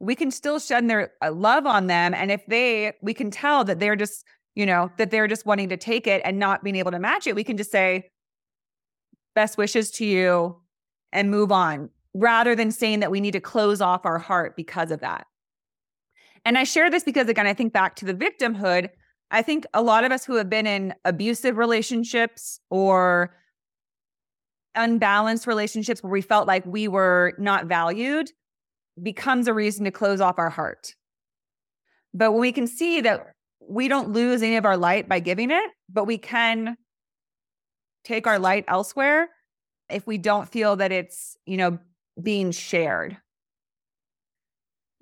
We can still shed their uh, love on them. And if they, we can tell that they're just, you know, that they're just wanting to take it and not being able to match it, we can just say, best wishes to you and move on rather than saying that we need to close off our heart because of that. And I share this because, again, I think back to the victimhood. I think a lot of us who have been in abusive relationships or unbalanced relationships where we felt like we were not valued becomes a reason to close off our heart. But when we can see that we don't lose any of our light by giving it, but we can take our light elsewhere if we don't feel that it's, you know, being shared.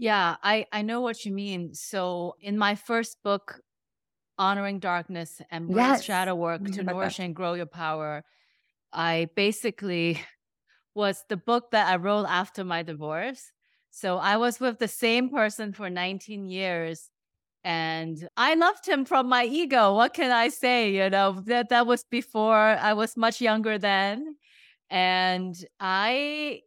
Yeah, I I know what you mean. So in my first book, Honoring Darkness and yes. Shadow Work to Nourish that. and Grow Your Power, I basically was the book that I wrote after my divorce. So I was with the same person for 19 years and I loved him from my ego. What can I say? You know, that that was before I was much younger then. And I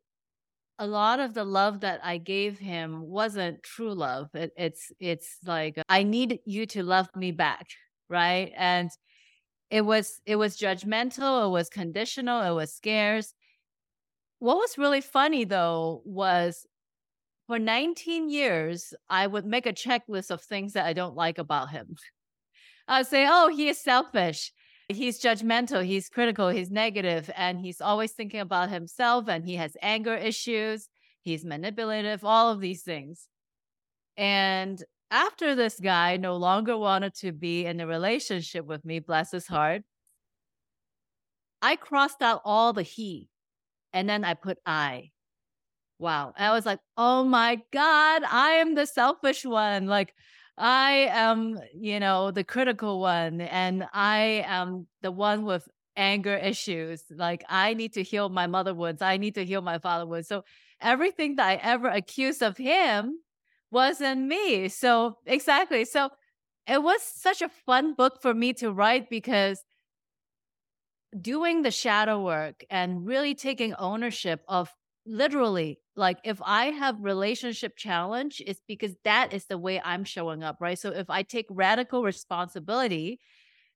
a lot of the love that I gave him wasn't true love. It, it's it's like I need you to love me back, right? And it was it was judgmental, it was conditional, it was scarce. What was really funny though was for 19 years, I would make a checklist of things that I don't like about him. I'd say, oh, he is selfish. He's judgmental. He's critical. He's negative, And he's always thinking about himself and he has anger issues. He's manipulative, all of these things. And after this guy no longer wanted to be in a relationship with me, bless his heart, I crossed out all the he and then I put I. Wow. And I was like, oh my God, I am the selfish one. Like, I am, you know, the critical one, and I am the one with anger issues. Like, I need to heal my mother wounds. I need to heal my father wounds. So, everything that I ever accused of him wasn't me. So, exactly. So, it was such a fun book for me to write because doing the shadow work and really taking ownership of literally like if i have relationship challenge it's because that is the way i'm showing up right? So if i take radical responsibility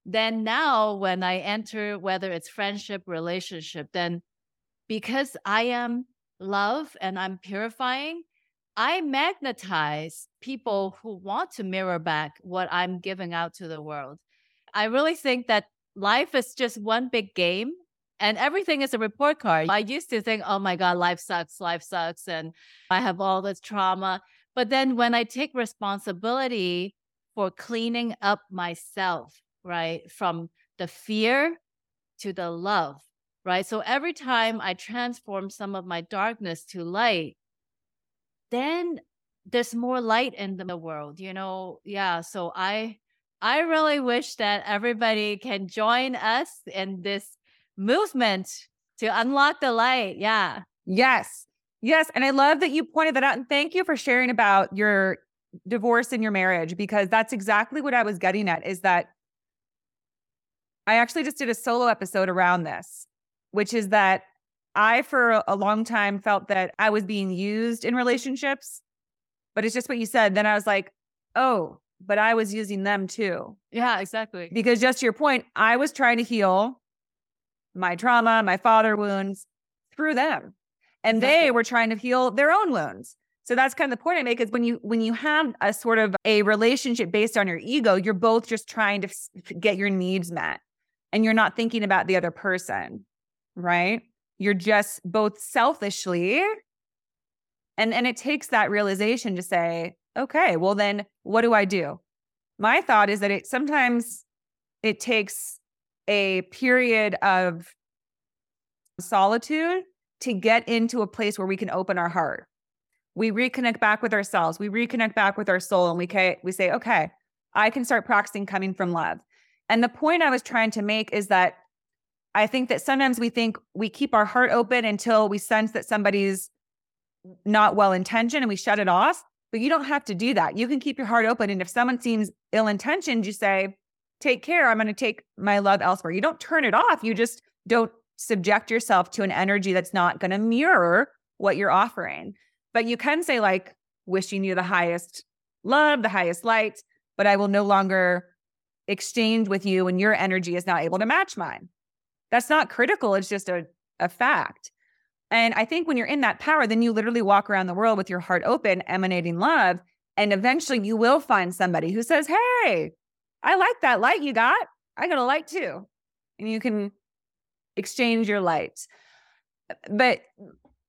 then now when i enter whether it's friendship relationship then because i am love and i'm purifying i magnetize people who want to mirror back what i'm giving out to the world. I really think that life is just one big game and everything is a report card. I used to think, oh my God, life sucks, life sucks, and I have all this trauma. But then when I take responsibility for cleaning up myself, right, from the fear to the love, right? So every time I transform some of my darkness to light, then there's more light in the world, you know? Yeah. So I, I really wish that everybody can join us in this movement to unlock the light. Yeah. Yes. Yes. And I love that you pointed that out. And thank you for sharing about your divorce and your marriage, because that's exactly what I was getting at is that I actually just did a solo episode around this, which is that I, for a long time, felt that I was being used in relationships. But it's just what you said. Then I was like, oh, but I was using them too. Yeah, exactly. Because just to your point, I was trying to heal my trauma, my father wounds through them. And they were trying to heal their own wounds. So that's kind of the point I make is when you when you have a sort of a relationship based on your ego, you're both just trying to f- get your needs met and you're not thinking about the other person, right? You're just both selfishly and and it takes that realization to say, okay, well then what do I do? My thought is that it sometimes it takes a period of solitude to get into a place where we can open our heart. We reconnect back with ourselves. We reconnect back with our soul and we can, we say, "Okay, I can start practicing coming from love." And the point I was trying to make is that I think that sometimes we think we keep our heart open until we sense that somebody's not well intentioned and we shut it off. But you don't have to do that. You can keep your heart open. And if someone seems ill intentioned, you say, take care. I'm going to take my love elsewhere. You don't turn it off. You just don't subject yourself to an energy that's not going to mirror what you're offering. But you can say, like, wishing you the highest love, the highest light, but I will no longer exchange with you when your energy is not able to match mine. That's not critical. It's just a, a fact. And I think when you're in that power, then you literally walk around the world with your heart open, emanating love. And eventually you will find somebody who says, Hey, I like that light you got. I got a light too. And you can exchange your lights. But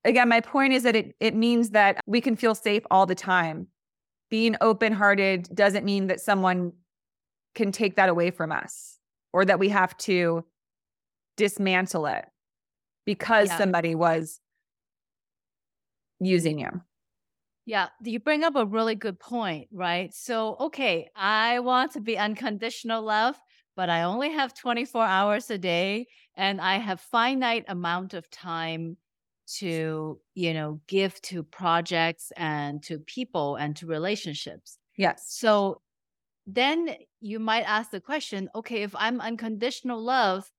again, my point is that it, it means that we can feel safe all the time. Being open hearted doesn't mean that someone can take that away from us or that we have to dismantle it because yeah. somebody was using you. Yeah, you bring up a really good point, right? So, okay, I want to be unconditional love, but I only have 24 hours a day and I have finite amount of time to, you know, give to projects and to people and to relationships. Yes. So then you might ask the question, okay, if I'm unconditional love,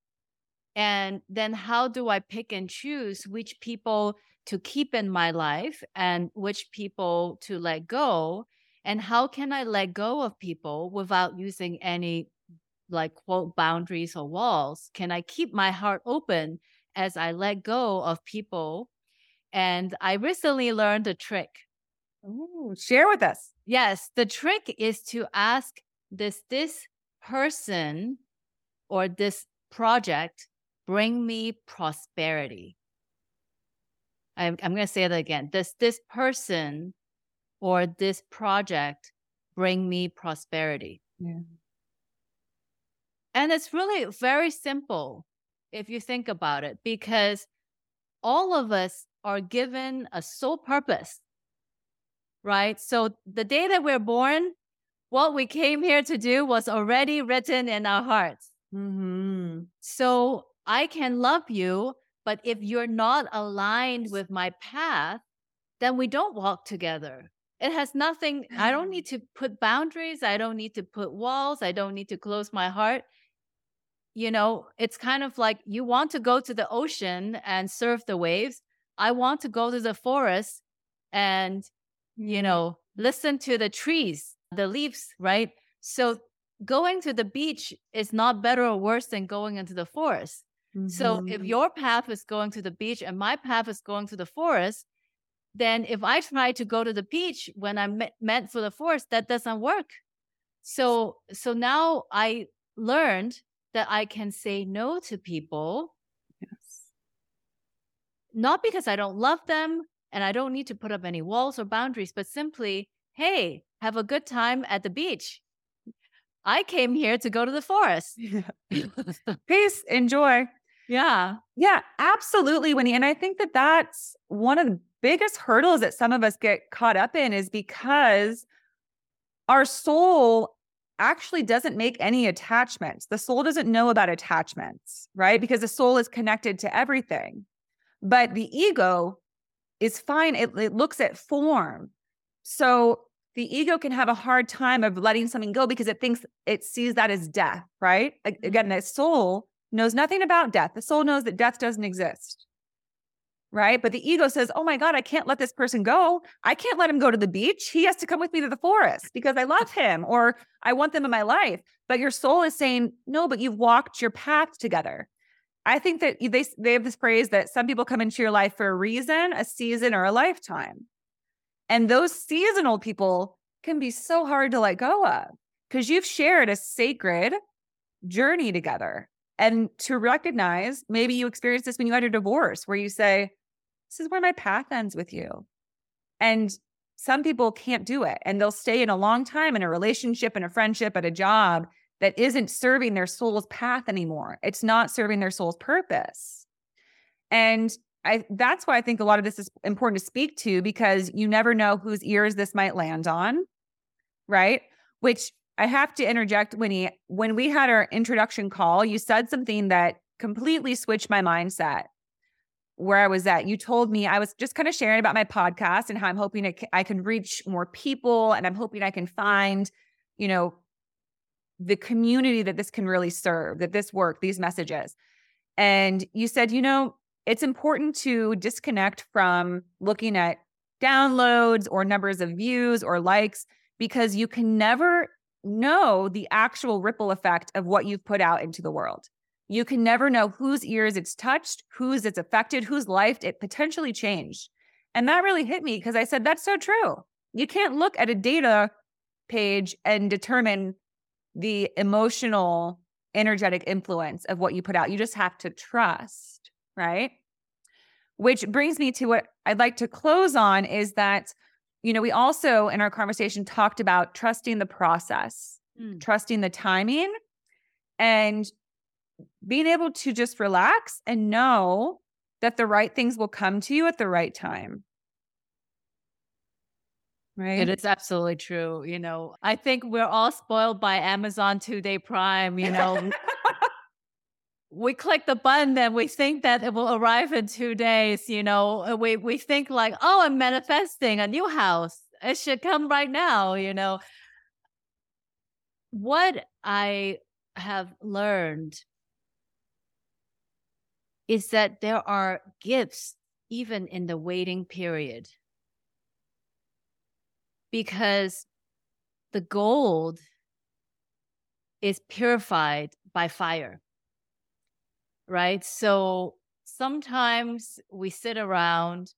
and then how do I pick and choose which people to keep in my life and which people to let go? And how can I let go of people without using any like quote boundaries or walls? Can I keep my heart open as I let go of people? And I recently learned a trick. Ooh, share with us. Yes, the trick is to ask does this person or this project bring me prosperity? I'm, I'm going to say that again. Does this person or this project bring me prosperity? Yeah. And it's really very simple if you think about it, because all of us are given a sole purpose, right? So the day that we're born, what we came here to do was already written in our hearts. Mm-hmm. So I can love you, but if you're not aligned with my path, then we don't walk together. It has nothing, I don't mm. need to put boundaries. I don't need to put walls. I don't need to close my heart. You know, it's kind of like you want to go to the ocean and surf the waves. I want to go to the forest and, you know, listen to the trees the leaves, right? So going to the beach is not better or worse than going into the forest. Mm-hmm. So if mm-hmm. your path is going to the beach and my path is going to the forest, then if I try to go to the beach when I'm me- meant for the forest, that doesn't work. So so now I learned that I can say no to people. Yes. Not because I don't love them and I don't need to put up any walls or boundaries, but simply, hey, have a good time at the beach. I came here to go to the forest. Yeah. Peace, enjoy. Yeah. Yeah, absolutely, Winnie. And I think that that's one of the biggest hurdles that some of us get caught up in is because our soul actually doesn't make any attachments. The soul doesn't know about attachments, right? Because the soul is connected to everything. But the ego is fine, it, it looks at form. So the ego can have a hard time of letting something go because it thinks it sees that as death, right? Again, mm-hmm. the soul knows nothing about death. The soul knows that death doesn't exist. Right. But the ego says, Oh my God, I can't let this person go. I can't let him go to the beach. He has to come with me to the forest because I love him or I want them in my life. But your soul is saying, No, but you've walked your path together. I think that they, they have this phrase that some people come into your life for a reason, a season, or a lifetime. And those seasonal people can be so hard to let go of because you've shared a sacred journey together. And to recognize, maybe you experienced this when you had a divorce, where you say, This is where my path ends with you. And some people can't do it. And they'll stay in a long time in a relationship, in a friendship, at a job that isn't serving their soul's path anymore. It's not serving their soul's purpose. And I that's why I think a lot of this is important to speak to because you never know whose ears this might land on, right? Which I have to interject, Winnie. When we had our introduction call, you said something that completely switched my mindset. Where I was at, you told me I was just kind of sharing about my podcast and how I'm hoping I can reach more people, and I'm hoping I can find, you know, the community that this can really serve, that this work, these messages. And you said, you know, it's important to disconnect from looking at downloads or numbers of views or likes because you can never know the actual ripple effect of what you've put out into the world. You can never know whose ears it's touched, whose it's affected, whose life it potentially changed. And that really hit me because I said, that's so true. You can't look at a data page and determine the emotional, energetic influence of what you put out. You just have to trust, right? Which brings me to what I'd like to close on is that, you know, we also in our conversation talked about trusting the process, mm. trusting the timing, and being able to just relax and know that the right things will come to you at the right time. Right. It is absolutely true. You know, I think we're all spoiled by Amazon two day prime. You know, we click the button and we think that it will arrive in two days. You know, we, we think like, oh, I'm manifesting a new house. It should come right now. You know, what I have learned is that there are gifts even in the waiting period. Because the gold is purified by fire, right? So sometimes we sit around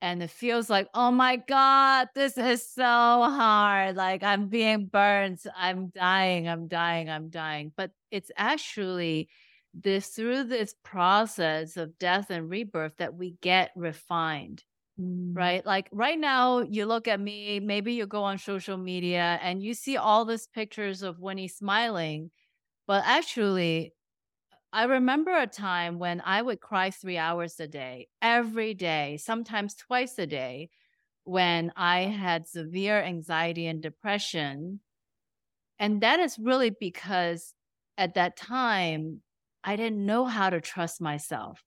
and it feels like, oh my God, this is so hard. Like I'm being burned. I'm dying. I'm dying. I'm dying. But it's actually this through this process of death and rebirth that we get refined mm. right like right now you look at me maybe you go on social media and you see all these pictures of winnie smiling but actually i remember a time when i would cry three hours a day every day sometimes twice a day when i had severe anxiety and depression and that is really because at that time I didn't know how to trust myself.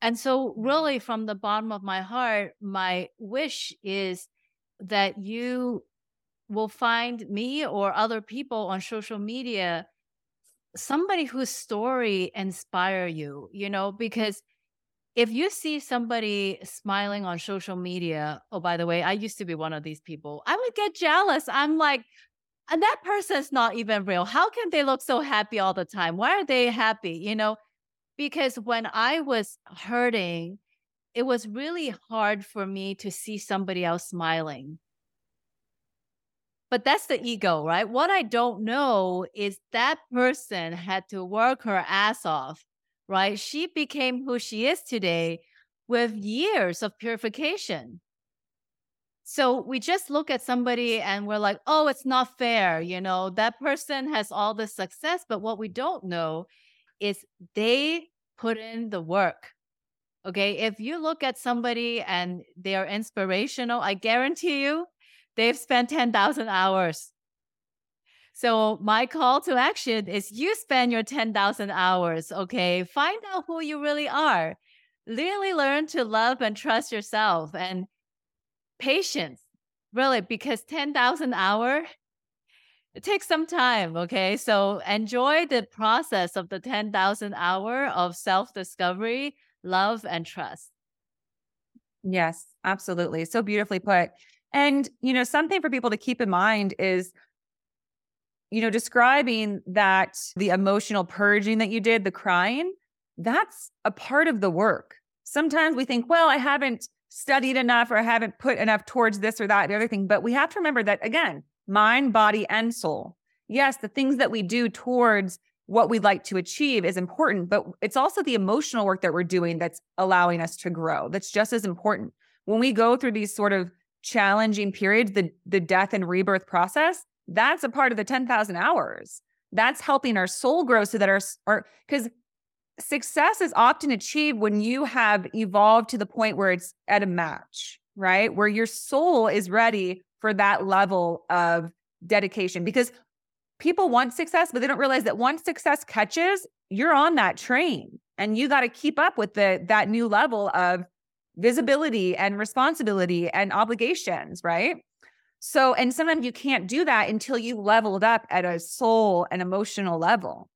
And so, mm-hmm. really, from the bottom of my heart, my wish is that you will find me or other people on social media somebody whose story inspire you you know because if you see somebody smiling on social media oh by the way i used to be one of these people i would get jealous i'm like and that person's not even real. How can they look so happy all the time? Why are they happy? You know, because when I was hurting, it was really hard for me to see somebody else smiling. But that's the ego, right? What I don't know is that person had to work her ass off, right? She became who she is today with years of purification. So we just look at somebody and we're like, oh, it's not fair. You know, that person has all the success. But what we don't know is they put in the work. Okay. If you look at somebody and they are inspirational, I guarantee you they've spent 10,000 hours. So my call to action is you spend your 10,000 hours. Okay. Find out who you really are. Really learn to love and trust yourself. And patience, really, because 10,000 hour, it takes some time. Okay. So enjoy the process of the 10,000 hour of self discovery, love, and trust. Yes, absolutely. So beautifully put. And, you know, something for people to keep in mind is, you know, describing that the emotional purging that you did, the crying, that's a part of the work. Sometimes we think, well, I haven't studied enough or I haven't put enough towards this or that, the other thing. But we have to remember that again, mind, body, and soul. Yes, the things that we do towards what we'd like to achieve is important, but it's also the emotional work that we're doing that's allowing us to grow. That's just as important. When we go through these sort of challenging periods, the the death and rebirth process, that's a part of the 10,000 hours. That's helping our soul grow so that our, our because success is often achieved when you have evolved to the point where it's at a match, right? Where your soul is ready for that level of dedication because people want success, but they don't realize that once success catches, you're on that train and you got to keep up with the that new level of visibility and responsibility and obligations, right? So, and sometimes you can't do that until you leveled up at a soul and emotional level.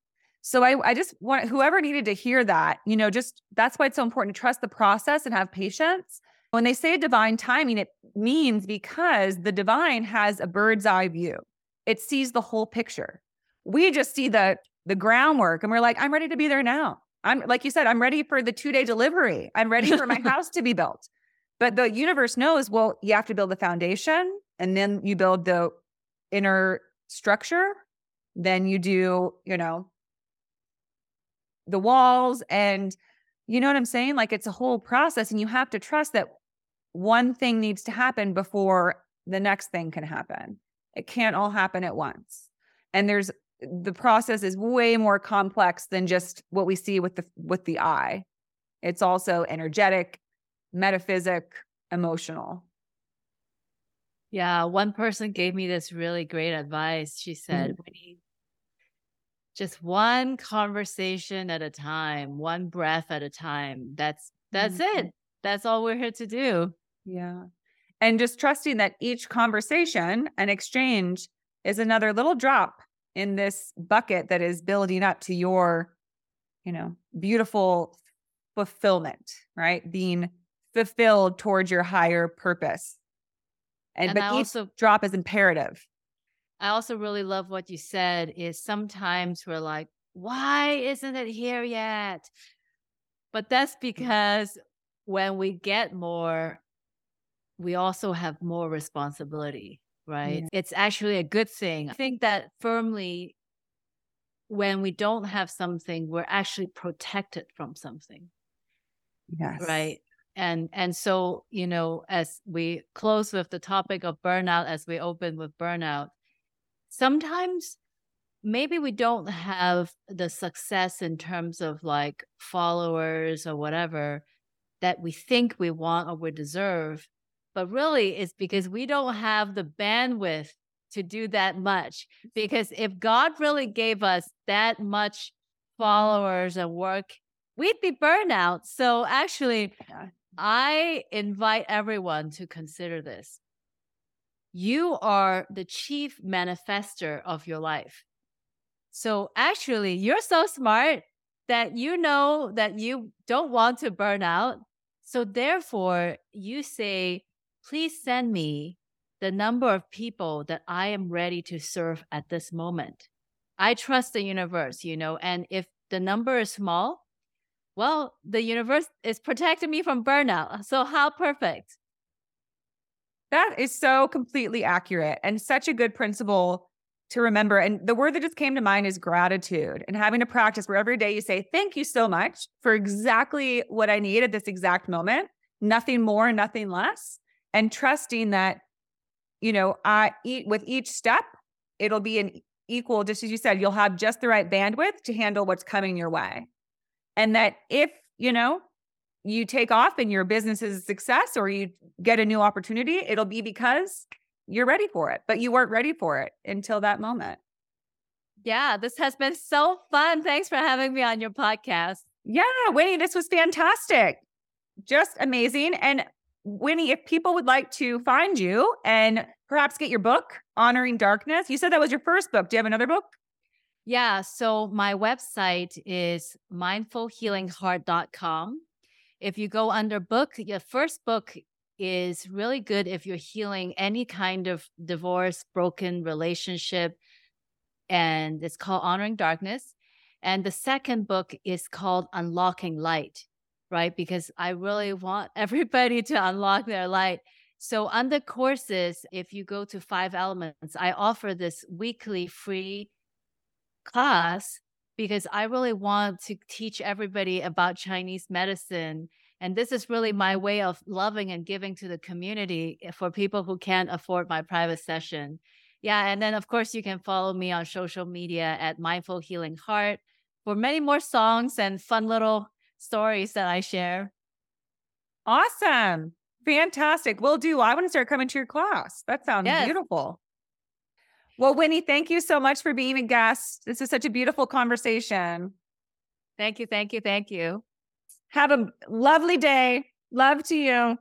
So I, I just want whoever needed to hear that, you know, just that's why it's so important to trust the process and have patience. When they say divine timing, it means because the divine has a bird's eye view. It sees the whole picture. We just see the the groundwork and we're like, I'm ready to be there now. I'm like you said, I'm ready for the two day delivery. I'm ready for my house to be built. But the universe knows, well, you have to build the foundation and then you build the inner structure. Then you do, you know, the walls and you know what I'm saying? Like it's a whole process and you have to trust that one thing needs to happen before the next thing can happen. It can't all happen at once. And there's the process is way more complex than just what we see with the with the eye. It's also energetic, metaphysic, emotional. Yeah, one person gave me this really great advice. She said, mm-hmm. just one conversation at a time, one breath at a time. That's that's mm-hmm. it. That's all we're here to do. Yeah. And just trusting that each conversation and exchange is another little drop in this bucket that is building up to your, you know, beautiful fulfillment, right? Being fulfilled towards your higher purpose. And, and but I each also, drop is imperative. I also really love what you said is sometimes we're like, why isn't it here yet? But that's because when we get more, we also have more responsibility, right? Yeah. It's actually a good thing. I think that firmly when we don't have something, we're actually protected from something. Yes. Right. And and so, you know, as we close with the topic of burnout, as we open with burnout, sometimes maybe we don't have the success in terms of like followers or whatever that we think we want or we deserve but really it's because we don't have the bandwidth to do that much because if god really gave us that much followers and work we'd be burnout. So actually yeah. i invite everyone to consider this. You are the chief manifester of your life. So actually you're so smart that you know that you don't want to burn out. So therefore you say please send me the number of people that I am ready to serve at this moment. I trust the universe, you know, and if the number is small, well, the universe is protecting me from burnout. So, how perfect. That is so completely accurate and such a good principle to remember. And the word that just came to mind is gratitude and having a practice where every day you say, Thank you so much for exactly what I need at this exact moment, nothing more, nothing less and trusting that you know i eat with each step it'll be an equal just as you said you'll have just the right bandwidth to handle what's coming your way. And that if you know you take off and your business is a success or you get a new opportunity it'll be because you're ready for it but you weren't ready for it until that moment. Yeah this has been so fun. Thanks for having me on your podcast. Yeah winnie this was fantastic. Just amazing. And Winnie, if people would like to find you and perhaps get your book, Honoring Darkness, you said that was your first book. Do you have another book? Yeah. So my website is mindfulhealingheart.com. If you go under book, your first book is really good if you're healing any kind of divorce, broken relationship. And it's called Honoring Darkness. And the second book is called Unlocking Light right? Because I really want everybody to unlock their light. So, on the courses, if you go to Five Elements, I offer this weekly free class because I really want to teach everybody about Chinese medicine. And this is really my way of loving and giving to the community eh, for people who can't afford my private session. Yeah. And then, of course, you can follow me on social media at Mindful Healing Heart for many more songs and fun little stories that I share. Awesome. Fantastic. Will do. I want to start coming to your class. That sounds yes. beautiful. Well, Winnie, thank you so much for being a guest. This is such a beautiful conversation. Thank you. Thank you. Thank you. Have a lovely day. Love to you.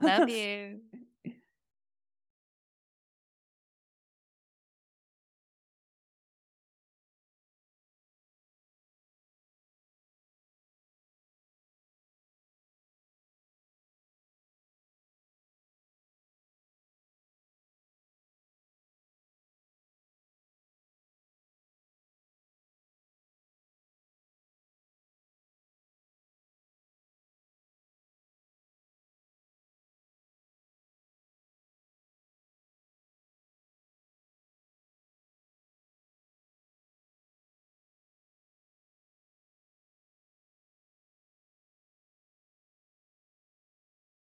Love you.